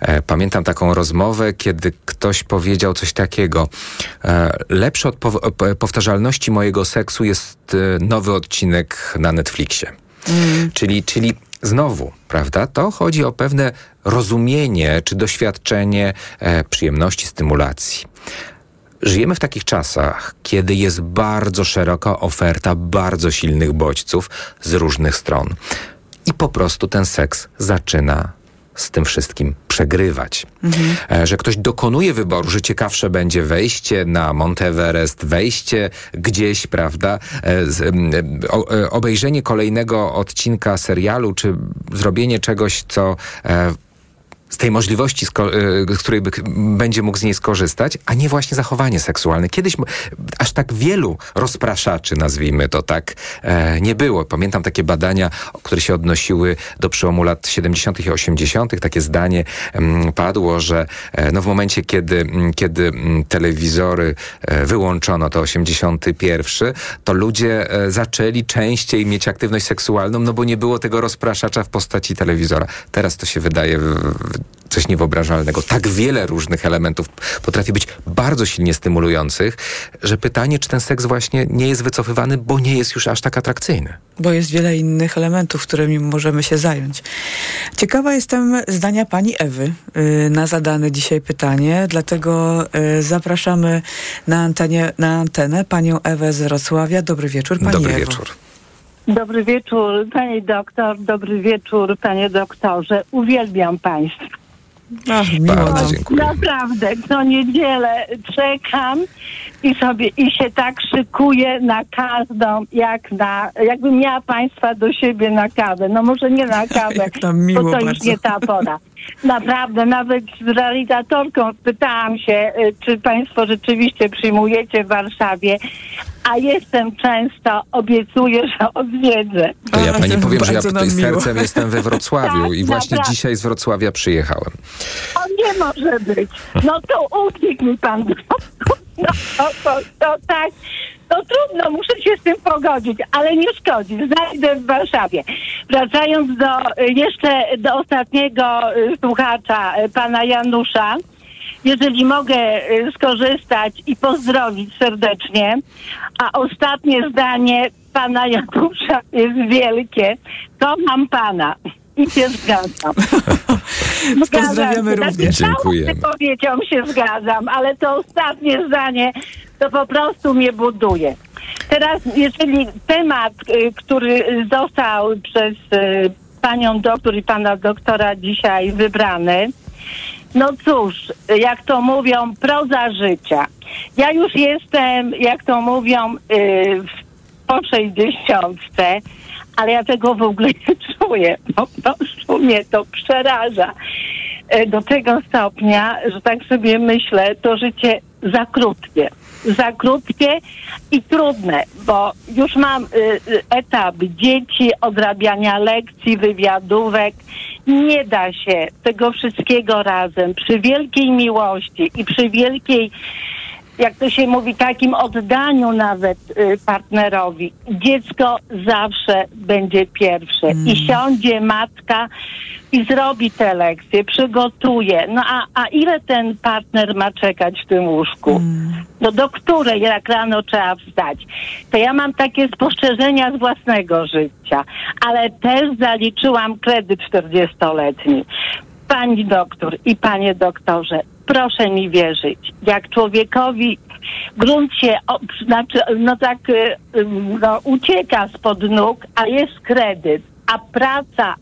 E, Pamiętam taką rozmowę, kiedy ktoś powiedział coś takiego. E, lepszy od po- powtarzalności mojego seksu jest e, nowy odcinek na Netflixie. Czyli, czyli znowu, prawda? To chodzi o pewne rozumienie czy doświadczenie e, przyjemności, stymulacji. Żyjemy w takich czasach, kiedy jest bardzo szeroka oferta bardzo silnych bodźców z różnych stron. I po prostu ten seks zaczyna z tym wszystkim przegrywać. E, Że ktoś dokonuje wyboru, że ciekawsze będzie wejście na Monteverest, wejście gdzieś, prawda, e, e, obejrzenie kolejnego odcinka serialu, czy zrobienie czegoś, co z tej możliwości, y, z której by, będzie mógł z niej skorzystać, a nie właśnie zachowanie seksualne. Kiedyś aż tak wielu rozpraszaczy, nazwijmy to tak, e, nie było. Pamiętam takie badania, które się odnosiły do przełomu lat 70. i 80. Takie zdanie padło, że e, no w momencie, kiedy, kiedy telewizory e, wyłączono, to 81, to ludzie e, zaczęli częściej mieć aktywność seksualną, no bo nie było tego rozpraszacza w postaci telewizora. Teraz to się wydaje w coś niewyobrażalnego. Tak wiele różnych elementów potrafi być bardzo silnie stymulujących, że pytanie, czy ten seks właśnie nie jest wycofywany, bo nie jest już aż tak atrakcyjny. Bo jest wiele innych elementów, którymi możemy się zająć. Ciekawa jestem zdania pani Ewy y, na zadane dzisiaj pytanie, dlatego y, zapraszamy na, antenie, na antenę panią Ewę z Wrocławia. Dobry wieczór, pani Dobry Ewo. wieczór. Dobry wieczór, pani doktor, dobry wieczór, panie doktorze. Uwielbiam państwa. Ach, miło Bardzo dziękuję. Naprawdę, co niedzielę czekam i sobie i się tak szykuję na każdą, jak na, jakbym miała państwa do siebie na kawę. No może nie na kawę, bo to już bardzo. nie ta pora. Naprawdę, nawet z realizatorką pytałam się, y, czy państwo rzeczywiście przyjmujecie w Warszawie, a jestem często, obiecuję, że odwiedzę. To ja pani powiem, że ja tutaj sercem jestem we Wrocławiu Tak, i właśnie naprawdę. dzisiaj z Wrocławia przyjechałem. O nie może być. No to uciekł mi pan. No to, to, to tak. No trudno, muszę się z tym pogodzić, ale nie szkodzi. Znajdę w Warszawie. Wracając do y, jeszcze do ostatniego y, słuchacza, y, pana Janusza. Jeżeli mogę skorzystać i pozdrowić serdecznie, a ostatnie zdanie pana Janusza jest wielkie. Kocham pana. I się zgadzam. Zgadzam Pozdrawiamy się. również. Znaczy, całą Dziękujemy. wypowiedzią się zgadzam, ale to ostatnie zdanie to po prostu mnie buduje. Teraz, jeżeli temat, y, który został przez y, panią doktor i pana doktora dzisiaj wybrany, no cóż, jak to mówią, proza życia. Ja już jestem, jak to mówią, y, w- po sześćdziesiątce, ale ja tego w ogóle nie czuję. Po prostu mnie to przeraża. E, Do tego stopnia, że tak sobie myślę, to życie za krótkie. Za krótkie i trudne, bo już mam y, y, etap dzieci, odrabiania lekcji, wywiadówek. Nie da się tego wszystkiego razem przy wielkiej miłości i przy wielkiej jak to się mówi, takim oddaniu nawet y, partnerowi. Dziecko zawsze będzie pierwsze. I siądzie matka i zrobi te lekcje, przygotuje. No a, a ile ten partner ma czekać w tym łóżku? No do której jak rano trzeba wstać? To ja mam takie spostrzeżenia z własnego życia, ale też zaliczyłam kredyt 40-letni. Pani doktor i panie doktorze, proszę mi wierzyć, jak człowiekowi grunt się, o, znaczy, no tak, y, no, ucieka spod nóg, a jest kredyt, a praca,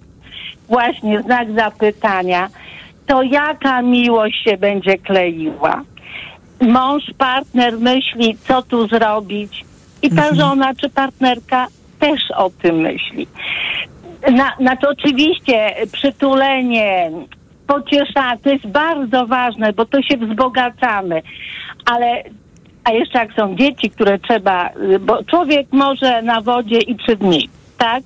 właśnie znak zapytania, to jaka miłość się będzie kleiła? Mąż, partner myśli, co tu zrobić, i ta żona czy partnerka też o tym myśli. Na, znaczy oczywiście przytulenie, pociesza, to jest bardzo ważne, bo to się wzbogacamy, ale a jeszcze jak są dzieci, które trzeba, y, bo człowiek może na wodzie i trzy dni, tak?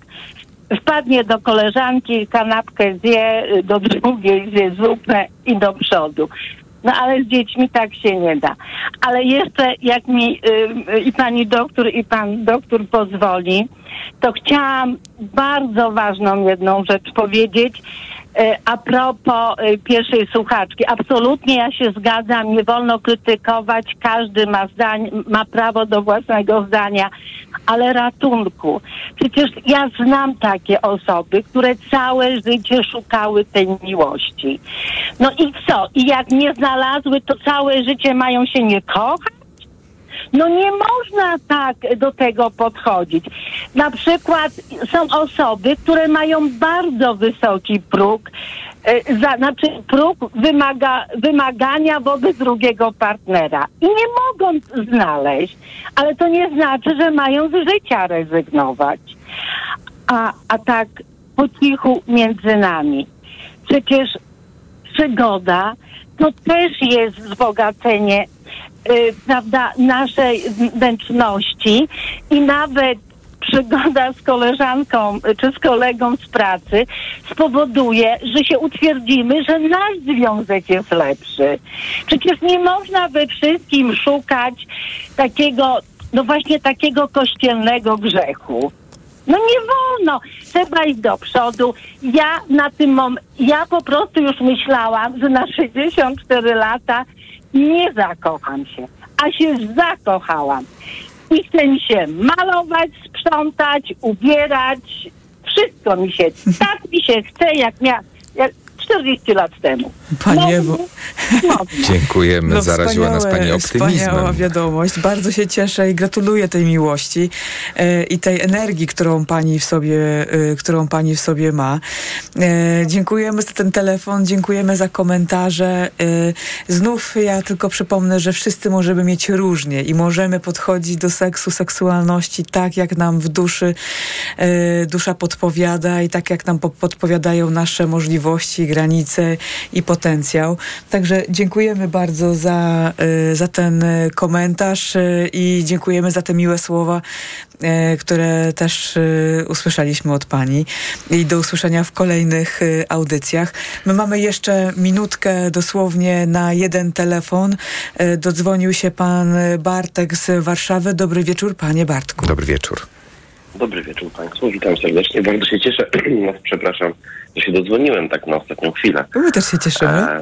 Wpadnie do koleżanki, kanapkę zje, y, do drugiej zje zupę i do przodu. No ale z dziećmi tak się nie da. Ale jeszcze jak mi y, y, i pani doktor, i pan doktor pozwoli, to chciałam bardzo ważną jedną rzecz powiedzieć. Y, A propos y, pierwszej słuchaczki, absolutnie ja się zgadzam, nie wolno krytykować, każdy ma, zdań, ma prawo do własnego zdania, ale ratunku. Przecież ja znam takie osoby, które całe życie szukały tej miłości. No i co? I jak nie znalazły, to całe życie mają się nie kochać? No nie można tak do tego podchodzić. Na przykład są osoby, które mają bardzo wysoki próg, e, za, znaczy próg wymaga, wymagania wobec drugiego partnera i nie mogą znaleźć, ale to nie znaczy, że mają z życia rezygnować. A, a tak po cichu między nami. Przecież przygoda to też jest wzbogacenie prawda, naszej wnętrzności i nawet przygoda z koleżanką y, czy z kolegą z pracy spowoduje, że się utwierdzimy, że nasz związek jest lepszy. Przecież nie można we wszystkim szukać takiego, no właśnie takiego kościelnego grzechu. No nie wolno, trzeba iść do przodu. Ja na tym mom- ja po prostu już myślałam, że na 64 lata nie zakocham się, a się zakochałam. I chcę mi się malować, sprzątać, ubierać. Wszystko mi się, tak mi się chce, jak miałam jak 40 lat temu. Panie Ewo. Dziękujemy, zaraziła nas Pani No Wspaniała optymizmem. wiadomość. Bardzo się cieszę i gratuluję tej miłości e, i tej energii, którą Pani w sobie, e, którą Pani w sobie ma. E, dziękujemy za ten telefon, dziękujemy za komentarze. E, znów ja tylko przypomnę, że wszyscy możemy mieć różnie i możemy podchodzić do seksu, seksualności tak, jak nam w duszy e, dusza podpowiada i tak, jak nam po- podpowiadają nasze możliwości, granice i potencjał. Także dziękujemy bardzo za, e, za ten komentarz e, i dziękujemy za te miłe słowa, e, które też usłyszeliśmy od Pani. I do usłyszenia w kolejnych audycjach. My mamy jeszcze minutkę dosłownie na jeden telefon. Dodzwonił się Pan Bartek z Warszawy. Dobry wieczór, Panie Bartku. Dobry wieczór. Dobry wieczór Państwu, witam serdecznie. Bardzo się cieszę, przepraszam, że się dodzwoniłem tak na ostatnią chwilę. My też się cieszymy. E,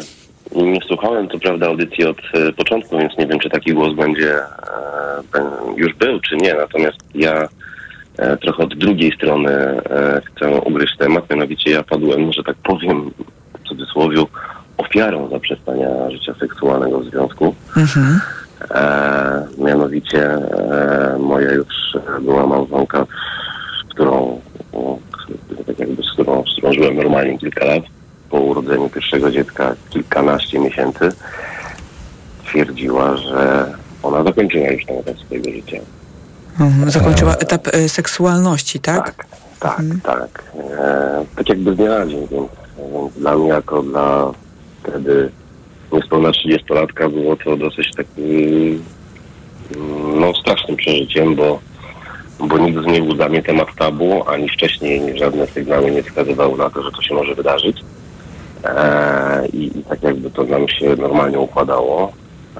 nie słuchałem, to prawda, audycji od e, początku, więc nie wiem, czy taki głos będzie e, już był, czy nie. Natomiast ja trochę od drugiej strony chcę ugryźć temat, mianowicie ja padłem, że tak powiem, w cudzysłowie, ofiarą zaprzestania życia seksualnego w związku. Mhm. E, mianowicie e, moja już była małżonka, z którą, tak jakby z którą, z którą żyłem normalnie kilka lat, po urodzeniu pierwszego dziecka kilkanaście miesięcy, twierdziła, że ona zakończyła już ten etap swojego życia. Mhm. Zakończyła etap e, seksualności, tak? Tak, tak. E, tak jakby z dnia na dzień, więc, więc dla mnie jako dla wtedy niespełna 30-latka było to dosyć takim no, strasznym przeżyciem, bo, bo nigdy nie był dla mnie temat tabu, ani wcześniej żadne sygnały nie wskazywały na to, że to się może wydarzyć. E, i, I tak jakby to nam się normalnie układało.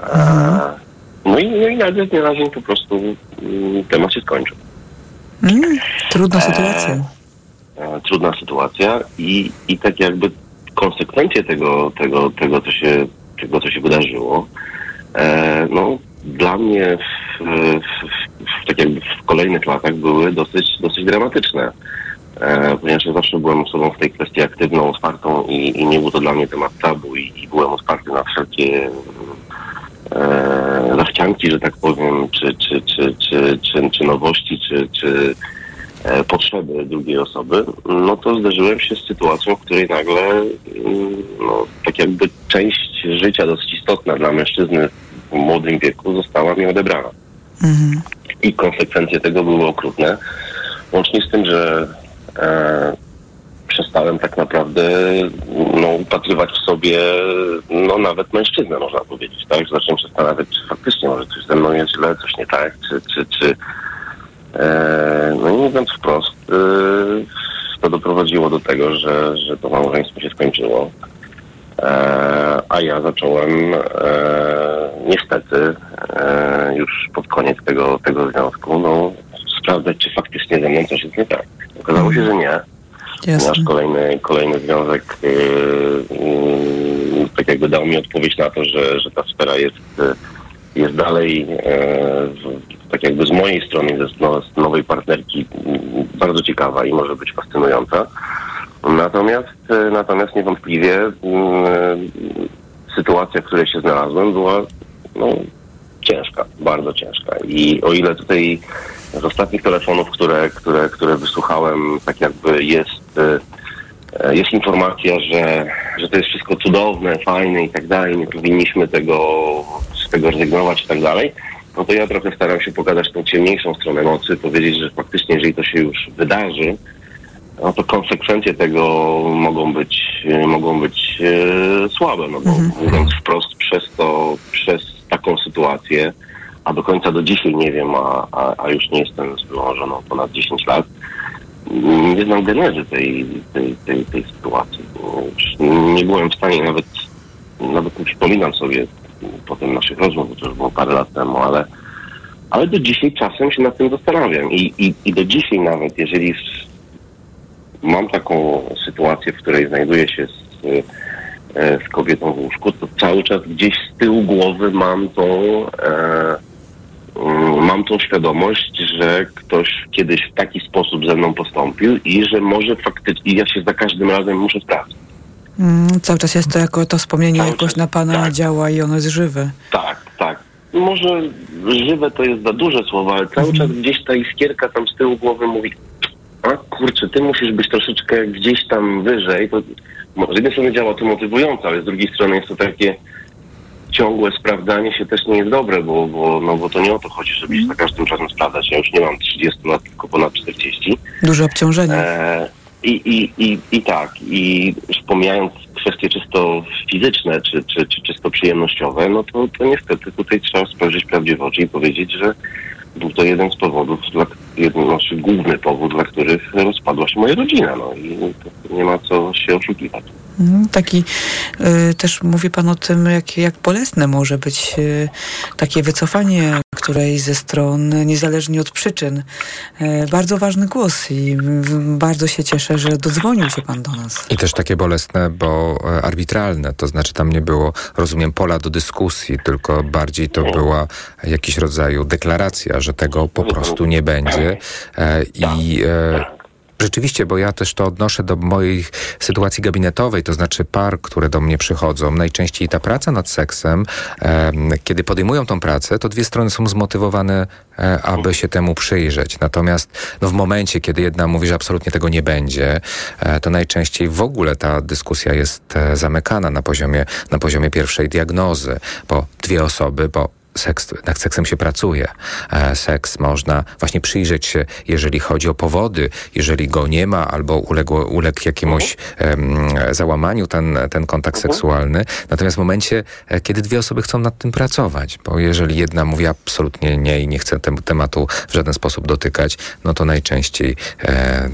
E, no i, no i nagle z dnia na dzień po prostu mm, temat się skończył. Mm, trudna sytuacja. e, trudna sytuacja i, i tak jakby konsekwencje tego, tego, tego, co się, tego, co się wydarzyło, e, no, dla mnie w, w, w, tak jakby w kolejnych latach były dosyć, dosyć dramatyczne. E, ponieważ ja zawsze byłem osobą w tej kwestii aktywną, otwartą i, i nie był to dla mnie temat tabu i, i byłem otwarty na wszelkie e, zachcianki, że tak powiem, czy, czy, czy, czy, czy, czy nowości, czy, czy potrzeby drugiej osoby, no to zderzyłem się z sytuacją, w której nagle mm, no, tak jakby część życia dosyć istotna dla mężczyzny w młodym wieku została mi odebrana. Mhm. I konsekwencje tego były okrutne. Łącznie z tym, że e, przestałem tak naprawdę no, upatrywać w sobie no nawet mężczyznę, można powiedzieć, tak? Zacząłem się zastanawiać, czy faktycznie może coś ze mną jest źle, coś nie tak, czy, czy, czy e, no i mówiąc wprost, e, to doprowadziło do tego, że, że to małżeństwo się skończyło. E, a ja zacząłem e, niestety e, już pod koniec tego, tego związku no, sprawdzać, czy faktycznie ze mną coś jest nie tak. Okazało się, że nie. Nasz kolejny, kolejny związek yy, yy, tak jakby dał mi odpowiedź na to, że, że ta sfera jest, jest dalej w- tak jakby z mojej strony, z nowej partnerki yy, bardzo ciekawa i może być fascynująca. Natomiast, yy, natomiast niewątpliwie yy, sytuacja, w której się znalazłem była no, ciężka, bardzo ciężka. I o ile tutaj z ostatnich telefonów, które, które, które wysłuchałem, tak jakby jest, e, jest informacja, że, że to jest wszystko cudowne, fajne i tak dalej, nie powinniśmy tego, tego rezygnować i tak dalej, no to ja trochę staram się pokazać tą ciemniejszą stronę mocy, powiedzieć, że faktycznie jeżeli to się już wydarzy, no to konsekwencje tego mogą być, e, mogą być e, słabe, no bo mówiąc wprost przez to, przez taką sytuację, a do końca do dzisiaj nie wiem, a, a, a już nie jestem z byłą żoną ponad 10 lat, mm, nie znam genezy tej, tej, tej, tej sytuacji. Już Nie byłem w stanie nawet, nawet nie przypominam sobie potem naszych rozmów, to już było parę lat temu, ale, ale do dzisiaj czasem się nad tym zastanawiam i, i, i do dzisiaj nawet, jeżeli mam taką sytuację, w której znajduję się z, e, z kobietą w łóżku, to cały czas gdzieś z tyłu głowy mam tą e, mm, mam tą świadomość, że ktoś kiedyś w taki sposób ze mną postąpił i że może faktycznie, ja się za każdym razem muszę sprawdzić. Mm, cały czas jest to jako to wspomnienie jakoś na pana działa i ono jest żywe. Tak, tak. Może żywe to jest za duże słowo, ale cały czas gdzieś ta iskierka tam z tyłu głowy mówi a kurczę, ty musisz być troszeczkę gdzieś tam wyżej. To, mo- z jednej strony działa to motywująco, ale z drugiej strony jest to takie ciągłe sprawdzanie się też nie jest dobre, bo, bo, no, bo to nie o to chodzi, żeby się za każdym razem sprawdzać. Ja już nie mam 30 lat, tylko ponad 40. Duże obciążenie. E, i, i, i, I tak, i już pomijając kwestie czysto fizyczne czy, czy, czy czysto przyjemnościowe, no to, to niestety tutaj trzeba spojrzeć prawdzie w oczy i powiedzieć, że był to jeden z powodów, dla, jeden, znaczy główny powód, dla których rozpadła się moja rodzina. No i nie ma co się oszukiwać. Mm, Taki y, też mówi pan o tym, jak, jak bolesne może być y, takie wycofanie którejś ze stron, niezależnie od przyczyn. Y, bardzo ważny głos i bardzo się cieszę, że dodzwonił się pan do nas. I też takie bolesne, bo e, arbitralne, to znaczy tam nie było, rozumiem, pola do dyskusji, tylko bardziej to była jakiś rodzaju deklaracja, że tego po prostu nie będzie. E, I e, Rzeczywiście, bo ja też to odnoszę do mojej sytuacji gabinetowej, to znaczy par, które do mnie przychodzą. Najczęściej ta praca nad seksem, em, kiedy podejmują tą pracę, to dwie strony są zmotywowane, e, aby się temu przyjrzeć. Natomiast no, w momencie, kiedy jedna mówi, że absolutnie tego nie będzie, e, to najczęściej w ogóle ta dyskusja jest e, zamykana na poziomie, na poziomie pierwszej diagnozy, bo dwie osoby, bo seks, nad seksem się pracuje. E, Seks można właśnie przyjrzeć się, jeżeli chodzi o powody, jeżeli go nie ma albo uległo, uległ jakiemuś em, załamaniu ten, ten kontakt seksualny. Natomiast w momencie, e, kiedy dwie osoby chcą nad tym pracować, bo jeżeli jedna mówi absolutnie nie i nie chce temu tematu w żaden sposób dotykać, no to najczęściej e,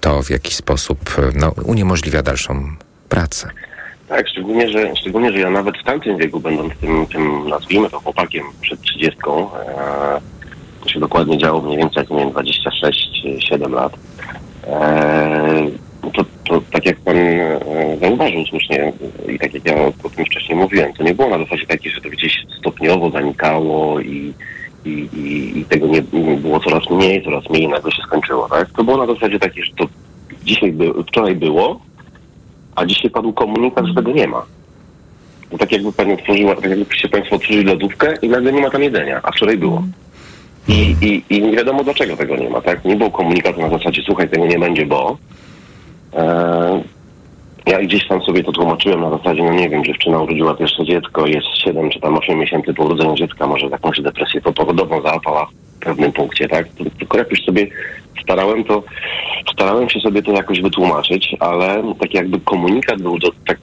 to w jakiś sposób no, uniemożliwia dalszą pracę. Tak, szczególnie że, szczególnie, że ja nawet w tamtym wieku, będąc tym, tym nazwijmy to chłopakiem przed 30, e, to się dokładnie działo mniej więcej jak miałem 26-7 lat, e, to, to tak jak pan e, zauważył słusznie i tak jak ja o tym wcześniej mówiłem, to nie było na zasadzie takiej, że to gdzieś stopniowo zanikało i, i, i, i tego nie, nie było coraz mniej, coraz mniej nagle się skończyło, tak? To było na zasadzie takiej, że to dzisiaj, by, wczoraj było, a dzisiaj padł komunikat, że tego nie ma. To tak jakby pani otworzyła, tak jakbyście państwo otworzyli lodówkę i nagle nie ma tam jedzenia, a wczoraj było. I, i, I nie wiadomo dlaczego tego nie ma, tak? Nie było komunikatu na zasadzie, słuchaj, tego nie będzie, bo... E, ja gdzieś tam sobie to tłumaczyłem na zasadzie, no nie wiem, dziewczyna urodziła pierwsze dziecko, jest 7 czy tam 8 miesięcy po urodzeniu dziecka, może jakąś depresję poporodową załapała pewnym punkcie, tak? Tylko jak już sobie starałem to, starałem się sobie to jakoś wytłumaczyć, ale tak jakby komunikat był do, tak,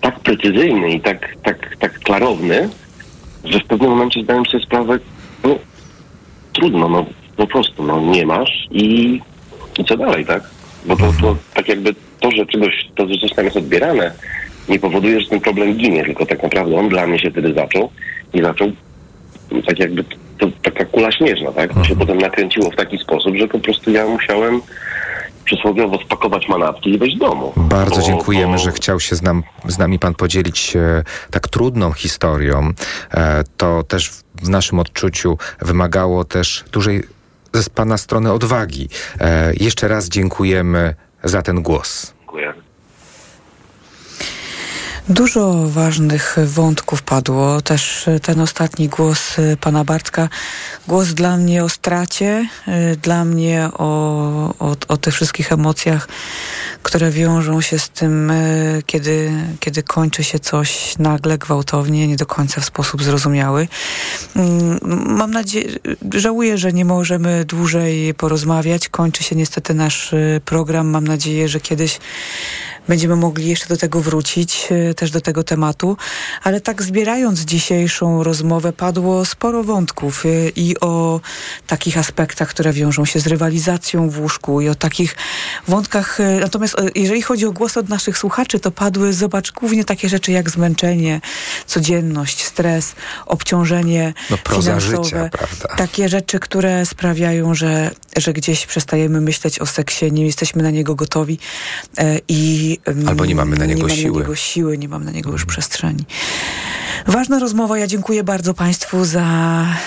tak precyzyjny i tak, tak, tak klarowny, że w pewnym momencie zdałem sobie sprawę, no trudno, no po prostu, no nie masz i, i co dalej, tak? Bo to, to tak jakby to, że czegoś, to, że coś tam jest odbierane, nie powoduje, że ten problem ginie, tylko tak naprawdę on dla mnie się wtedy zaczął i zaczął tak jakby to taka kula śnieżna, tak? To się potem nakręciło w taki sposób, że po prostu ja musiałem przysłowiowo spakować manatki i wejść do domu. Bardzo Bo- dziękujemy, bo- że chciał się z, nam, z nami Pan podzielić e, tak trudną historią. E, to też w naszym odczuciu wymagało też dużej z Pana strony odwagi. E, jeszcze raz dziękujemy za ten głos. Dziękuję. Dużo ważnych wątków padło. Też ten ostatni głos y, pana Bartka, głos dla mnie o stracie, y, dla mnie o, o, o tych wszystkich emocjach, które wiążą się z tym, kiedy, kiedy kończy się coś nagle, gwałtownie, nie do końca w sposób zrozumiały. Mm, Mam nadzieję, żałuję, że nie możemy dłużej porozmawiać. Kończy się niestety nasz program. Mam nadzieję, że kiedyś będziemy mogli jeszcze do tego wrócić, y, też do tego tematu. Ale tak zbierając dzisiejszą rozmowę, padło sporo wątków y, i o takich aspektach, które wiążą się z rywalizacją w łóżku i o takich wątkach. y, Natomiast jeżeli chodzi o głos od naszych słuchaczy, to padły, zobacz, głównie takie rzeczy jak zmęczenie, codzienność, stres, obciążenie No, finansowe. życia, prawda? Takie rzeczy, które sprawiają, że, że gdzieś przestajemy myśleć o seksie, nie jesteśmy na niego gotowi e, i Albo nie mamy na niego nie siły. Na niego siły, nie mamy na niego już przestrzeni. Ważna rozmowa. Ja dziękuję bardzo Państwu za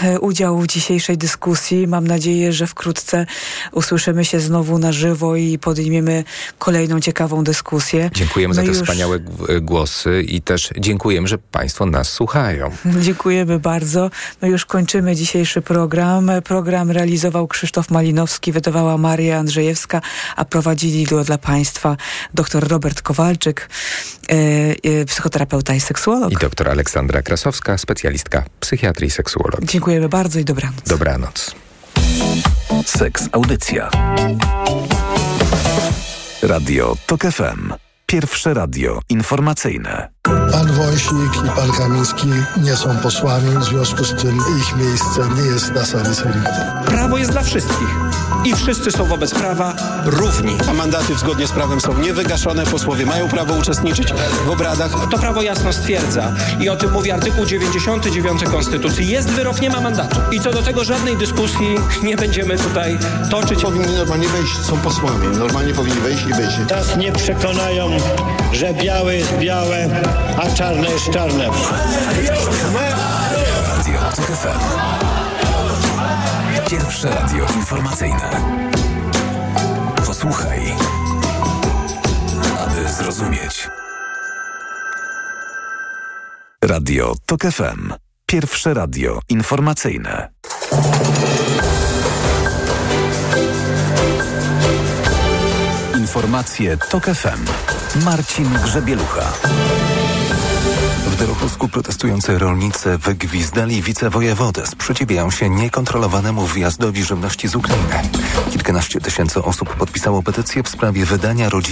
e, udział w dzisiejszej dyskusji. Mam nadzieję, że wkrótce usłyszymy się znowu na żywo i podejmiemy kolejną ciekawą dyskusję. Dziękujemy za te już- wspaniałe g- głosy i też dziękujemy, że Państwo nas słuchają. Dziękujemy bardzo. My już kończymy dzisiejszy program. Program realizował Krzysztof Malinowski, wydawała Maria Andrzejewska, a prowadzili go dla Państwa dr Robert Kowalczyk, e, e, psychoterapeuta i seksuolog. I doktor Aleksandra Krasowska, specjalistka psychiatrii i seksuologii. Dziękujemy bardzo i dobranoc. Dobranoc. Seks Audycja. Radio TOK FM. Pierwsze radio informacyjne. Pan Wąśnik i pan Kamiński nie są posłami, w związku z tym ich miejsce nie jest na sali sejmowej. Prawo jest dla wszystkich i wszyscy są wobec prawa równi. A mandaty zgodnie z prawem są niewygaszone, posłowie mają prawo uczestniczyć w obradach. To prawo jasno stwierdza i o tym mówi artykuł 99 Konstytucji. Jest wyrok, nie ma mandatu. I co do tego żadnej dyskusji nie będziemy tutaj toczyć. Powinni normalnie wejść, są posłami, normalnie powinni wejść i być. Nas nie przekonają, że białe jest białe, a czarne jest czarne. Radio TOK FM. Pierwsze radio informacyjne. Posłuchaj, aby zrozumieć. Radio TOK FM. Pierwsze radio informacyjne. Informacje TOK FM. Marcin Grzebielucha. W Dorochusku protestujący rolnicy wygwizdali wicewojewodę. Sprzeciwiają się niekontrolowanemu wjazdowi żywności z Ukrainy. Kilkanaście tysięcy osób podpisało petycję w sprawie wydania rodzinie